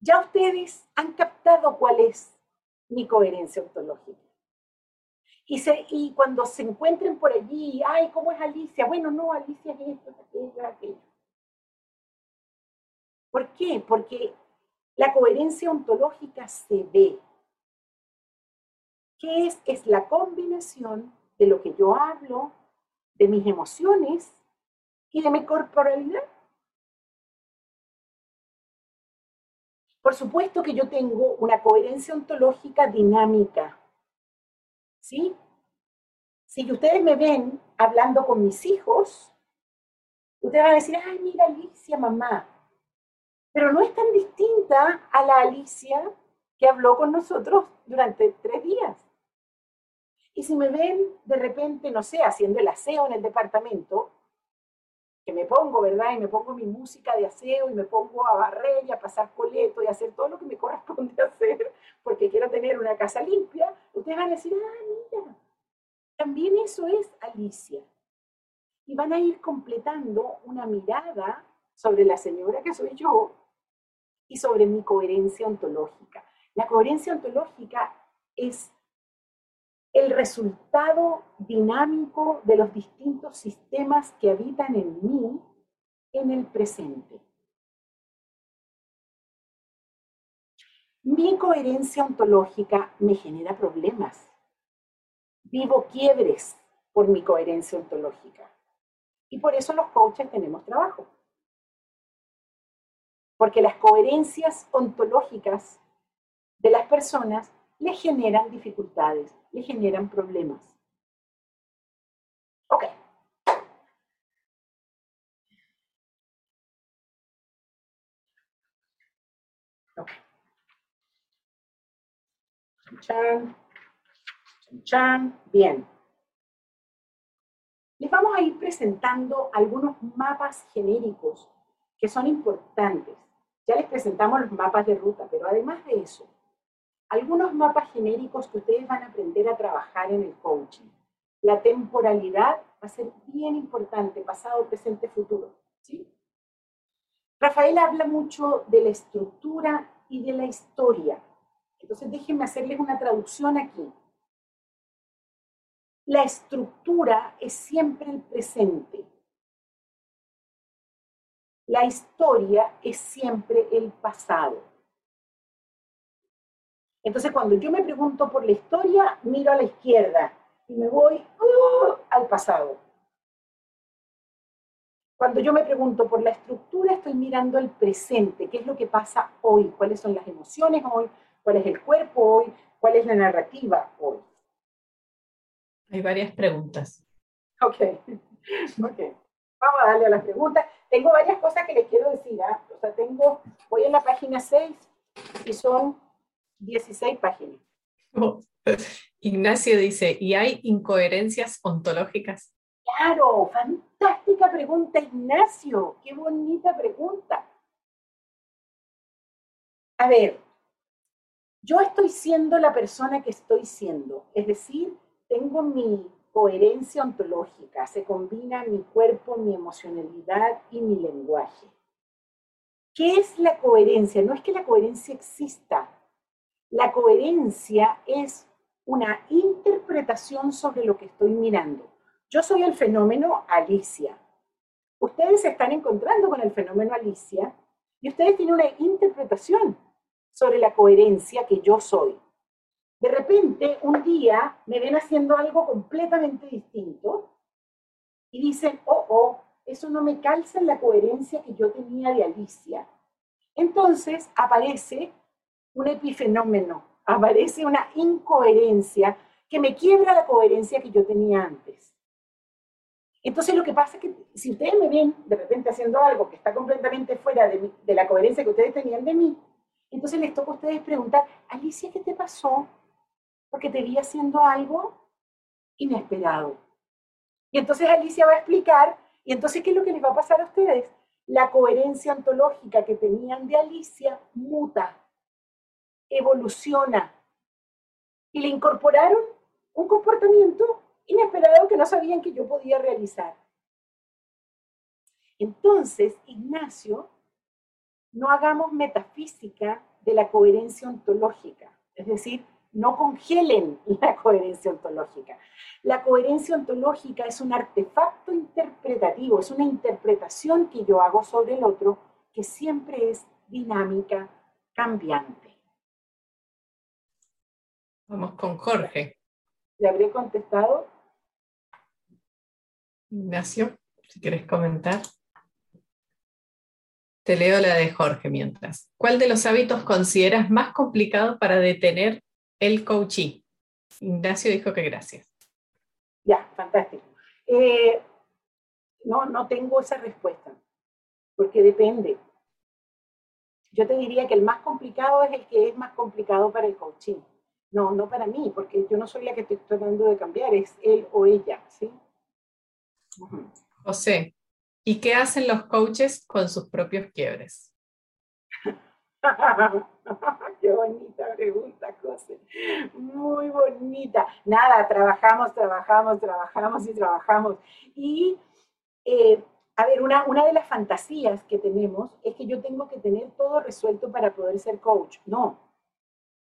ya ustedes han captado cuál es mi coherencia ontológica. Y, y cuando se encuentren por allí, ay, ¿cómo es Alicia? Bueno, no, Alicia es esto, es aquello. ¿Por qué? Porque la coherencia ontológica se ve. ¿Qué es? Es la combinación de lo que yo hablo, de mis emociones y de mi corporalidad. Por supuesto que yo tengo una coherencia ontológica dinámica. ¿Sí? Si ustedes me ven hablando con mis hijos, Ustedes van a decir, ay, mira Alicia, mamá. Pero no es tan distinta a la Alicia que habló con nosotros durante tres días. Y si me ven de repente, no sé, haciendo el aseo en el departamento, que me pongo, ¿verdad? Y me pongo mi música de aseo y me pongo a barrer y a pasar coleto y a hacer todo lo que me corresponde hacer porque quiero tener una casa limpia, ustedes van a decir, ah, mira, también eso es Alicia. Y van a ir completando una mirada sobre la señora que soy yo y sobre mi coherencia ontológica. La coherencia ontológica es el resultado dinámico de los distintos sistemas que habitan en mí en el presente. Mi coherencia ontológica me genera problemas. Vivo quiebres por mi coherencia ontológica. Y por eso los coaches tenemos trabajo. Porque las coherencias ontológicas de las personas le generan dificultades, le generan problemas. Ok. Chan, chan, bien. Les vamos a ir presentando algunos mapas genéricos que son importantes. Ya les presentamos los mapas de ruta, pero además de eso, algunos mapas genéricos que ustedes van a aprender a trabajar en el coaching. La temporalidad va a ser bien importante, pasado, presente, futuro. ¿sí? Rafael habla mucho de la estructura y de la historia. Entonces déjenme hacerles una traducción aquí. La estructura es siempre el presente. La historia es siempre el pasado. Entonces, cuando yo me pregunto por la historia, miro a la izquierda y me voy uh, al pasado. Cuando yo me pregunto por la estructura, estoy mirando el presente, qué es lo que pasa hoy, cuáles son las emociones hoy, cuál es el cuerpo hoy, cuál es la narrativa hoy. Hay varias preguntas. Ok, ok. Vamos a darle a las preguntas. Tengo varias cosas que les quiero decir. ¿ah? O sea, tengo, voy en la página 6 y son 16 páginas. Ignacio dice, ¿y hay incoherencias ontológicas? Claro, fantástica pregunta, Ignacio. Qué bonita pregunta. A ver, yo estoy siendo la persona que estoy siendo, es decir, tengo mi coherencia ontológica, se combina mi cuerpo, mi emocionalidad y mi lenguaje. ¿Qué es la coherencia? No es que la coherencia exista, la coherencia es una interpretación sobre lo que estoy mirando. Yo soy el fenómeno Alicia. Ustedes se están encontrando con el fenómeno Alicia y ustedes tienen una interpretación sobre la coherencia que yo soy. De repente, un día me ven haciendo algo completamente distinto y dicen, oh, oh, eso no me calza en la coherencia que yo tenía de Alicia. Entonces aparece un epifenómeno, aparece una incoherencia que me quiebra la coherencia que yo tenía antes. Entonces lo que pasa es que si ustedes me ven de repente haciendo algo que está completamente fuera de, de la coherencia que ustedes tenían de mí, entonces les toca a ustedes preguntar, Alicia, ¿qué te pasó? Porque te vi haciendo algo inesperado. Y entonces Alicia va a explicar, y entonces, ¿qué es lo que les va a pasar a ustedes? La coherencia ontológica que tenían de Alicia muta evoluciona. Y le incorporaron un comportamiento inesperado que no sabían que yo podía realizar. Entonces, Ignacio, no hagamos metafísica de la coherencia ontológica, es decir, no congelen la coherencia ontológica. La coherencia ontológica es un artefacto interpretativo, es una interpretación que yo hago sobre el otro que siempre es dinámica, cambiante. Vamos con Jorge. ¿Le habré contestado? Ignacio, si quieres comentar. Te leo la de Jorge mientras. ¿Cuál de los hábitos consideras más complicado para detener el coaching? Ignacio dijo que gracias. Ya, fantástico. Eh, no, no tengo esa respuesta, porque depende. Yo te diría que el más complicado es el que es más complicado para el coaching. No, no para mí, porque yo no soy la que estoy tratando de cambiar, es él o ella, ¿sí? José, ¿y qué hacen los coaches con sus propios quiebres? Qué bonita pregunta, José. Muy bonita. Nada, trabajamos, trabajamos, trabajamos y trabajamos. Y, eh, a ver, una, una de las fantasías que tenemos es que yo tengo que tener todo resuelto para poder ser coach. No.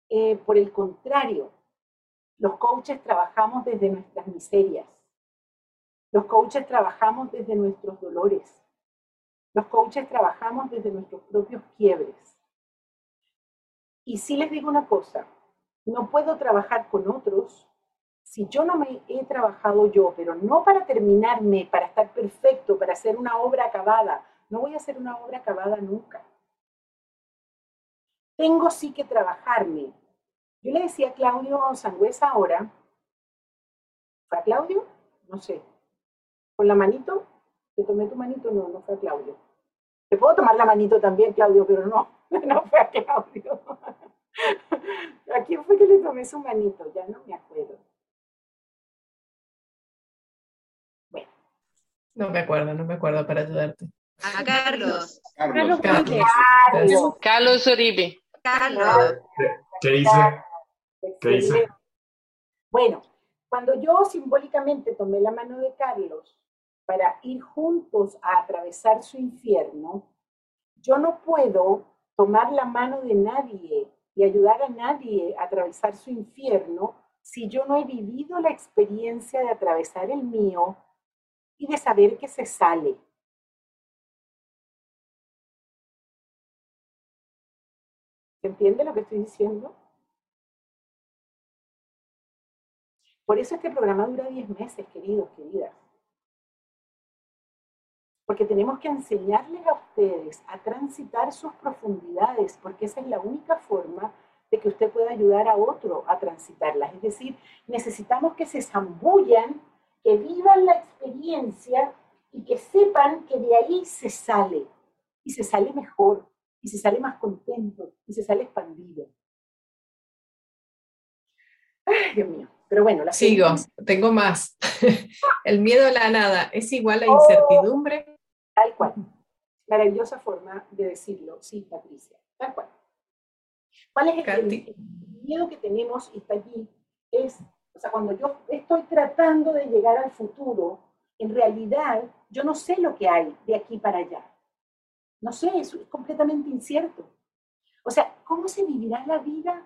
Eh, por el contrario, los coaches trabajamos desde nuestras miserias. Los coaches trabajamos desde nuestros dolores. Los coaches trabajamos desde nuestros propios quiebres. Y sí les digo una cosa, no puedo trabajar con otros si yo no me he trabajado yo, pero no para terminarme, para estar perfecto, para hacer una obra acabada. No voy a hacer una obra acabada nunca. Tengo sí que trabajarme. Yo le decía a Claudio Sangüesa ahora, ¿fue a Claudio? No sé. ¿Con la manito? ¿Te tomé tu manito? No, no fue a Claudio. Te puedo tomar la manito también, Claudio, pero no, no fue a Claudio. ¿A quién fue que le tomé su manito? Ya no me acuerdo. Bueno. No me acuerdo, no me acuerdo para ayudarte. A Carlos. Carlos. Carlos. Carlos Uribe. Carlos. ¿Qué hice? ¿Qué hice? Bueno, cuando yo simbólicamente tomé la mano de Carlos para ir juntos a atravesar su infierno, yo no puedo tomar la mano de nadie y ayudar a nadie a atravesar su infierno si yo no he vivido la experiencia de atravesar el mío y de saber que se sale. Entiende lo que estoy diciendo? Por eso este programa dura 10 meses, queridos, queridas. Porque tenemos que enseñarles a ustedes a transitar sus profundidades, porque esa es la única forma de que usted pueda ayudar a otro a transitarlas. Es decir, necesitamos que se zambullan, que vivan la experiencia y que sepan que de ahí se sale. Y se sale mejor, y se sale más contento, y se sale expandido. Ay, Dios mío. Pero bueno, la Sigo, tengo más. El miedo a la nada es igual a incertidumbre. Tal cual. Maravillosa forma de decirlo, sí, Patricia. Tal cual. ¿Cuál es el, miedo que tenemos y está allí? Es, o sea, cuando yo estoy tratando de llegar al futuro, en realidad yo no sé lo que hay de aquí para allá. No sé, eso es completamente incierto. O sea, ¿cómo se vivirá la vida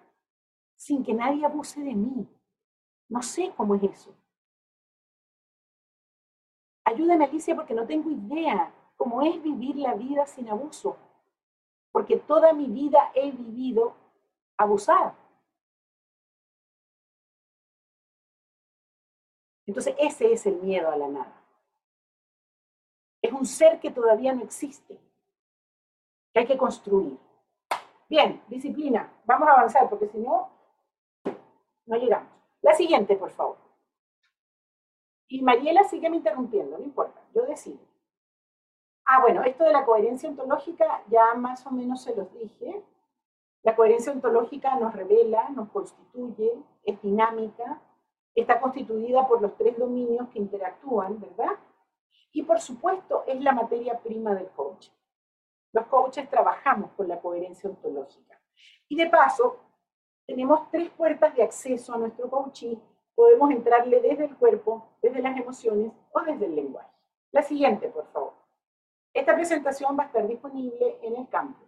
sin que nadie abuse de mí? No sé cómo es eso. Ayúdame, Alicia, porque no tengo idea cómo es vivir la vida sin abuso, porque toda mi vida he vivido abusada. Entonces ese es el miedo a la nada. Es un ser que todavía no existe, que hay que construir. Bien, disciplina. Vamos a avanzar porque si no, no llegamos. La siguiente, por favor. Y Mariela sigue me interrumpiendo, no importa, yo decido. Ah, bueno, esto de la coherencia ontológica ya más o menos se los dije. La coherencia ontológica nos revela, nos constituye, es dinámica, está constituida por los tres dominios que interactúan, ¿verdad? Y por supuesto es la materia prima del coach. Los coaches trabajamos con la coherencia ontológica. Y de paso, tenemos tres puertas de acceso a nuestro coaching. Podemos entrarle desde el cuerpo, desde las emociones o desde el lenguaje. La siguiente, por favor. Esta presentación va a estar disponible en el campus.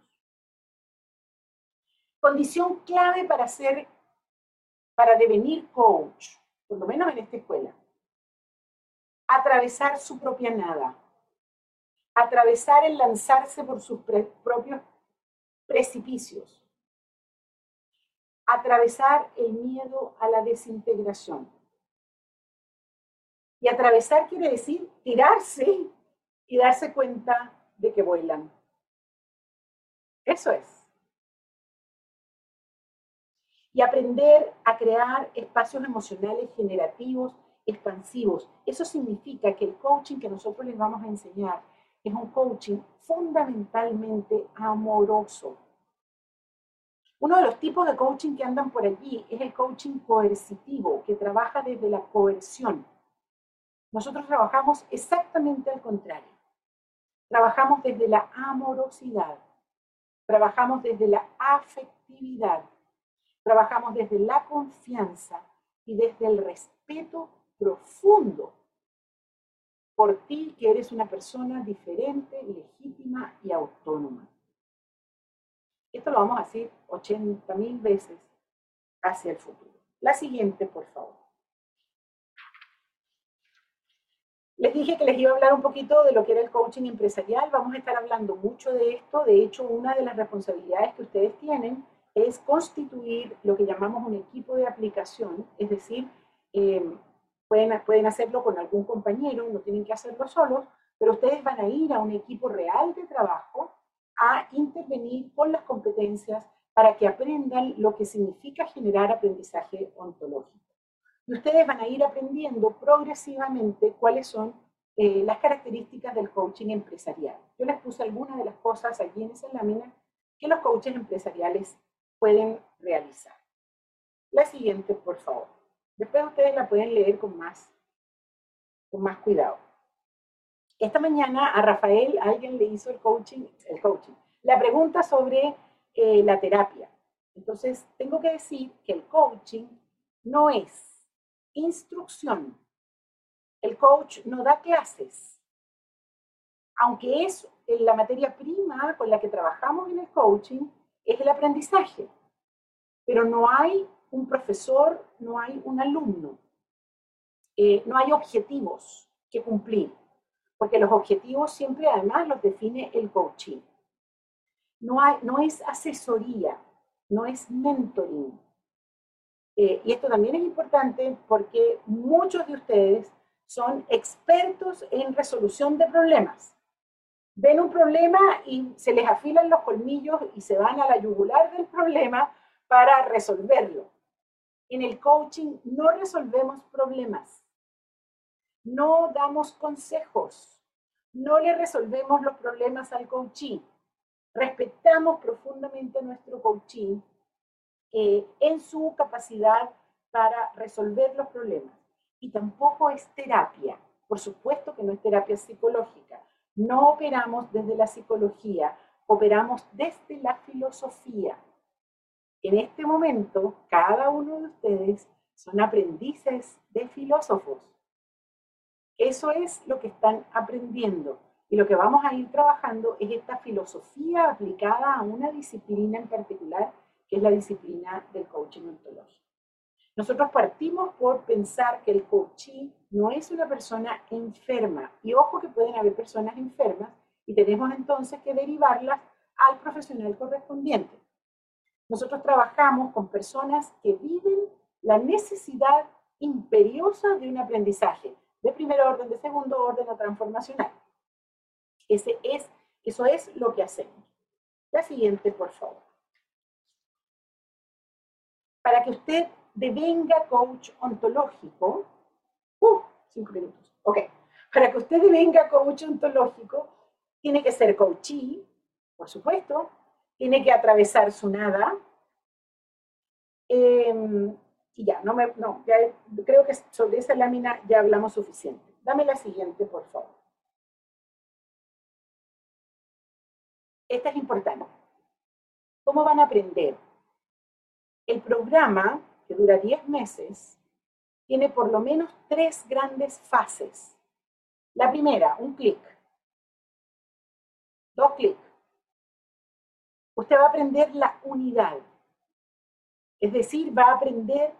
Condición clave para ser, para devenir coach, por lo menos en esta escuela. Atravesar su propia nada. Atravesar el lanzarse por sus propios precipicios. Atravesar el miedo a la desintegración. Y atravesar quiere decir tirarse y darse cuenta de que vuelan. Eso es. Y aprender a crear espacios emocionales generativos expansivos. Eso significa que el coaching que nosotros les vamos a enseñar es un coaching fundamentalmente amoroso. Uno de los tipos de coaching que andan por allí es el coaching coercitivo, que trabaja desde la coerción. Nosotros trabajamos exactamente al contrario. Trabajamos desde la amorosidad, trabajamos desde la afectividad, trabajamos desde la confianza y desde el respeto profundo por ti que eres una persona diferente, legítima y autónoma. Esto lo vamos a decir 80 mil veces hacia el futuro. La siguiente, por favor. Les dije que les iba a hablar un poquito de lo que era el coaching empresarial. Vamos a estar hablando mucho de esto. De hecho, una de las responsabilidades que ustedes tienen es constituir lo que llamamos un equipo de aplicación, es decir, eh, pueden, pueden hacerlo con algún compañero, no tienen que hacerlo solos, pero ustedes van a ir a un equipo real de trabajo a intervenir con las competencias para que aprendan lo que significa generar aprendizaje ontológico. Y ustedes van a ir aprendiendo progresivamente cuáles son eh, las características del coaching empresarial. Yo les puse algunas de las cosas allí en esa lámina que los coaches empresariales pueden realizar. La siguiente, por favor. Después ustedes la pueden leer con más, con más cuidado. Esta mañana a Rafael alguien le hizo el coaching, el coaching, la pregunta sobre eh, la terapia. Entonces, tengo que decir que el coaching no es instrucción. El coach no da clases. Aunque es la materia prima con la que trabajamos en el coaching, es el aprendizaje. Pero no hay un profesor, no hay un alumno. Eh, no hay objetivos que cumplir, porque los objetivos siempre además los define el coaching. No, hay, no es asesoría, no es mentoring. Eh, y esto también es importante porque muchos de ustedes son expertos en resolución de problemas. Ven un problema y se les afilan los colmillos y se van a la yugular del problema para resolverlo. En el coaching no resolvemos problemas, no damos consejos, no le resolvemos los problemas al coaching. Respetamos profundamente a nuestro coaching eh, en su capacidad para resolver los problemas. Y tampoco es terapia. Por supuesto que no es terapia psicológica. No operamos desde la psicología, operamos desde la filosofía. En este momento, cada uno de ustedes son aprendices de filósofos. Eso es lo que están aprendiendo. Y lo que vamos a ir trabajando es esta filosofía aplicada a una disciplina en particular, que es la disciplina del coaching ontológico. Nosotros partimos por pensar que el coaching no es una persona enferma. Y ojo que pueden haber personas enfermas y tenemos entonces que derivarlas al profesional correspondiente. Nosotros trabajamos con personas que viven la necesidad imperiosa de un aprendizaje de primer orden, de segundo orden o transformacional. Ese es, eso es lo que hacemos. La siguiente, por favor. Para que usted devenga coach ontológico, uh, cinco minutos, ok. Para que usted devenga coach ontológico, tiene que ser coachee, por supuesto, tiene que atravesar su nada. Em, y ya, no me, no, ya creo que sobre esa lámina ya hablamos suficiente. Dame la siguiente, por favor. Esta es importante. ¿Cómo van a aprender? El programa, que dura 10 meses, tiene por lo menos tres grandes fases. La primera, un clic. Dos clics usted va a aprender la unidad. Es decir, va a aprender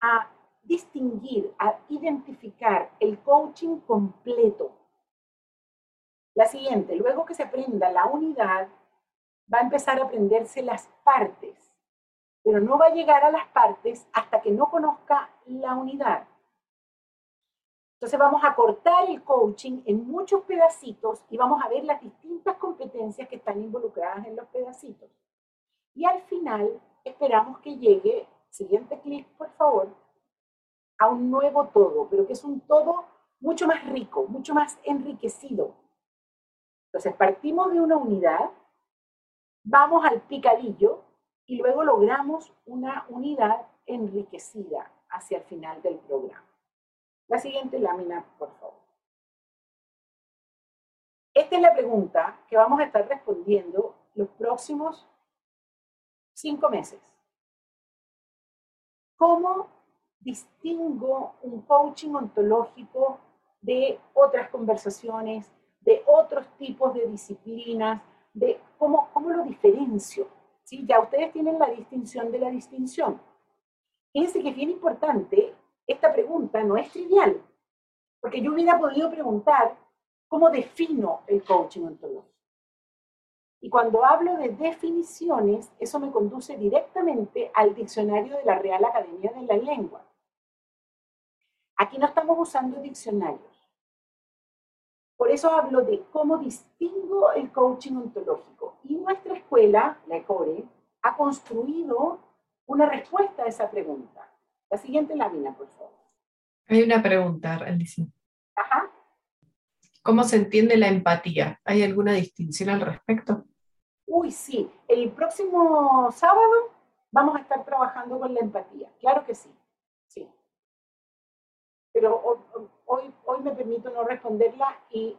a distinguir, a identificar el coaching completo. La siguiente, luego que se aprenda la unidad, va a empezar a aprenderse las partes, pero no va a llegar a las partes hasta que no conozca la unidad. Entonces vamos a cortar el coaching en muchos pedacitos y vamos a ver las distintas competencias que están involucradas en los pedacitos. Y al final esperamos que llegue, siguiente clic por favor, a un nuevo todo, pero que es un todo mucho más rico, mucho más enriquecido. Entonces partimos de una unidad, vamos al picadillo y luego logramos una unidad enriquecida hacia el final del programa. La siguiente lámina, por favor. Esta es la pregunta que vamos a estar respondiendo los próximos cinco meses. ¿Cómo distingo un coaching ontológico de otras conversaciones, de otros tipos de disciplinas, de cómo, cómo lo diferencio? ¿Sí? Ya ustedes tienen la distinción de la distinción. Fíjense que es bien importante, esta pregunta no es trivial, porque yo hubiera podido preguntar cómo defino el coaching ontológico. Y cuando hablo de definiciones, eso me conduce directamente al diccionario de la Real Academia de la Lengua. Aquí no estamos usando diccionarios. Por eso hablo de cómo distingo el coaching ontológico. Y nuestra escuela, la ECORE, ha construido una respuesta a esa pregunta. La siguiente lámina, por favor. Hay una pregunta, Alicia. Ajá. ¿Cómo se entiende la empatía? ¿Hay alguna distinción al respecto? Uy, sí. El próximo sábado vamos a estar trabajando con la empatía. Claro que sí. Sí. Pero hoy, hoy me permito no responderla y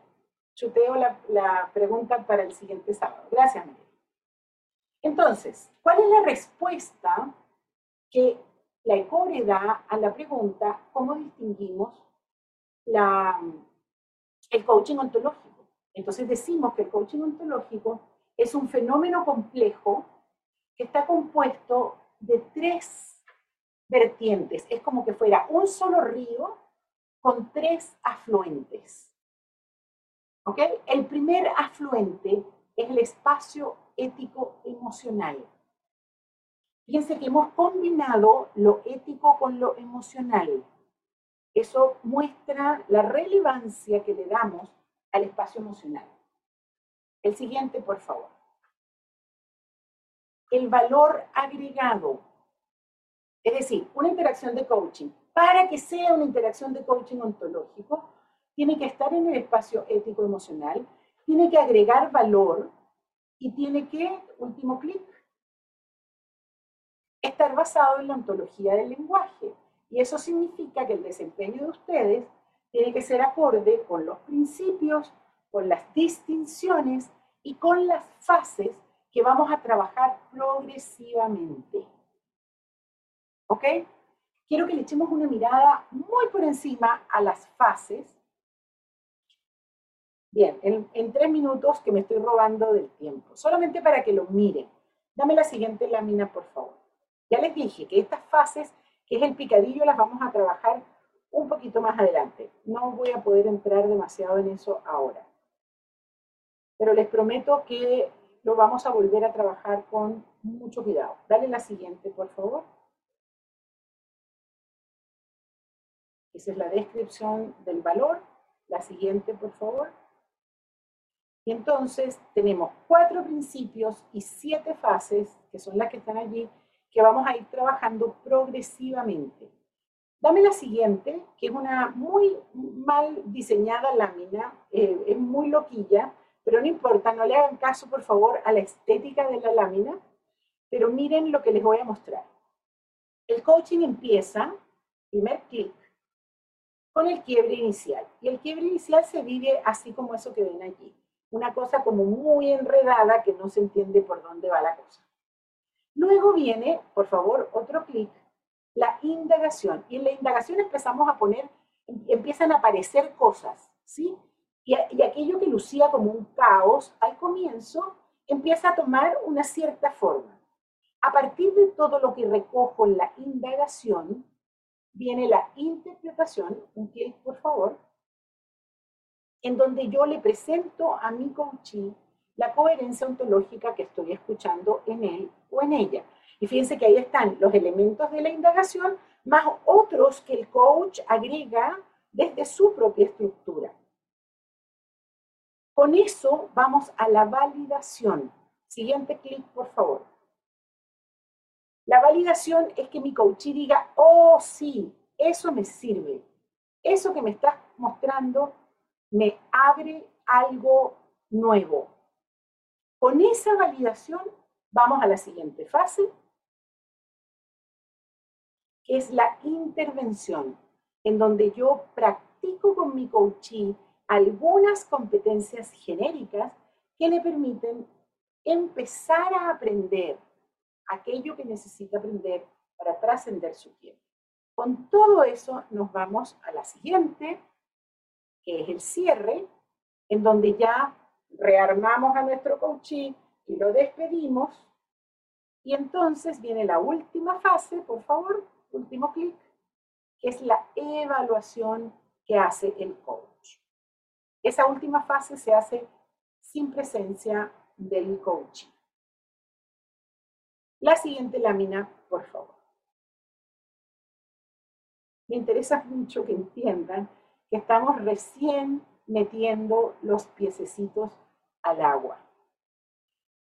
chuteo la, la pregunta para el siguiente sábado. Gracias, María. Entonces, ¿cuál es la respuesta que la ECORE da a la pregunta cómo distinguimos la, el coaching ontológico? Entonces decimos que el coaching ontológico es un fenómeno complejo que está compuesto de tres vertientes. Es como que fuera un solo río con tres afluentes. ¿Ok? El primer afluente es el espacio ético emocional. Fíjense que hemos combinado lo ético con lo emocional. Eso muestra la relevancia que le damos al espacio emocional. El siguiente, por favor. El valor agregado. Es decir, una interacción de coaching. Para que sea una interacción de coaching ontológico, tiene que estar en el espacio ético emocional, tiene que agregar valor y tiene que, último clic, estar basado en la ontología del lenguaje. Y eso significa que el desempeño de ustedes tiene que ser acorde con los principios, con las distinciones y con las fases que vamos a trabajar progresivamente. ¿Ok? Quiero que le echemos una mirada muy por encima a las fases Bien, en, tres minutos que me estoy robando del tiempo, solamente para que lo miren. Dame la siguiente lámina, por favor. Ya les dije que estas fases, que es el picadillo, las vamos a trabajar un poquito más adelante. No voy a poder entrar demasiado en eso ahora. Pero les prometo que lo vamos a volver a trabajar con mucho cuidado. Dale la siguiente, por favor. Esa es la descripción del valor. La siguiente, por favor. Y entonces tenemos cuatro principios y siete fases, que son las que están allí, que vamos a ir trabajando progresivamente. Dame la siguiente, que es una muy mal diseñada lámina, eh, es muy loquilla, pero no importa, no le hagan caso por favor a la estética de la lámina, pero miren lo que les voy a mostrar. El coaching empieza, primer clic, con el quiebre inicial. Y el quiebre inicial se vive así como eso que ven allí una cosa como muy enredada que no se entiende por dónde va la cosa. Luego viene, por favor, otro clic, la indagación. Y en la indagación empezamos a poner, empiezan a aparecer cosas, ¿sí? Y, aquello que lucía como un caos al comienzo empieza a tomar una cierta forma. A partir de todo lo que recojo en la indagación, viene la interpretación, un clic por favor, en donde yo le presento a mi coachee la coherencia ontológica que estoy escuchando en él o en ella. Y fíjense que ahí están los elementos de la indagación, más otros que el coach agrega desde su propia estructura. Con eso vamos a la validación. Siguiente clic, por favor. La validación es que mi coach diga, oh sí, eso me sirve. Eso que me estás mostrando me abre algo nuevo. Con esa validación vamos a la siguiente fase, que es la intervención, en donde yo practico con mi coachee algunas competencias genéricas que le permiten empezar a aprender aquello que necesita aprender para trascender su tiempo. Con todo eso nos vamos a la siguiente, que es el cierre, en donde ya rearmamos a nuestro coachee y lo despedimos. Y entonces viene la última fase, por favor, último clic, que es la evaluación que hace el coach. Esa última fase se hace sin presencia del coaching. La siguiente lámina, por favor. Me interesa mucho que entiendan que estamos recién metiendo los piececitos al agua.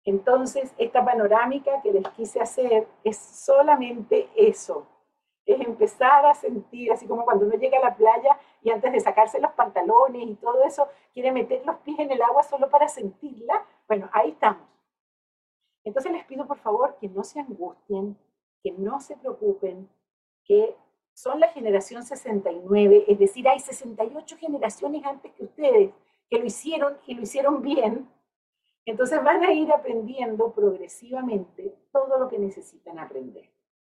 Entonces, esta panorámica que les quise hacer es solamente eso, es empezar a sentir, así como cuando uno llega a la playa y antes de sacarse los pantalones y todo eso, quiere meter los pies en el agua solo para sentirla. Bueno, ahí estamos. Entonces les pido por favor que no se angustien, que no se preocupen, que son la generación 69, es decir, hay 68 generaciones antes que ustedes que lo hicieron y lo hicieron bien. Entonces van a ir aprendiendo progresivamente todo lo que necesitan aprender.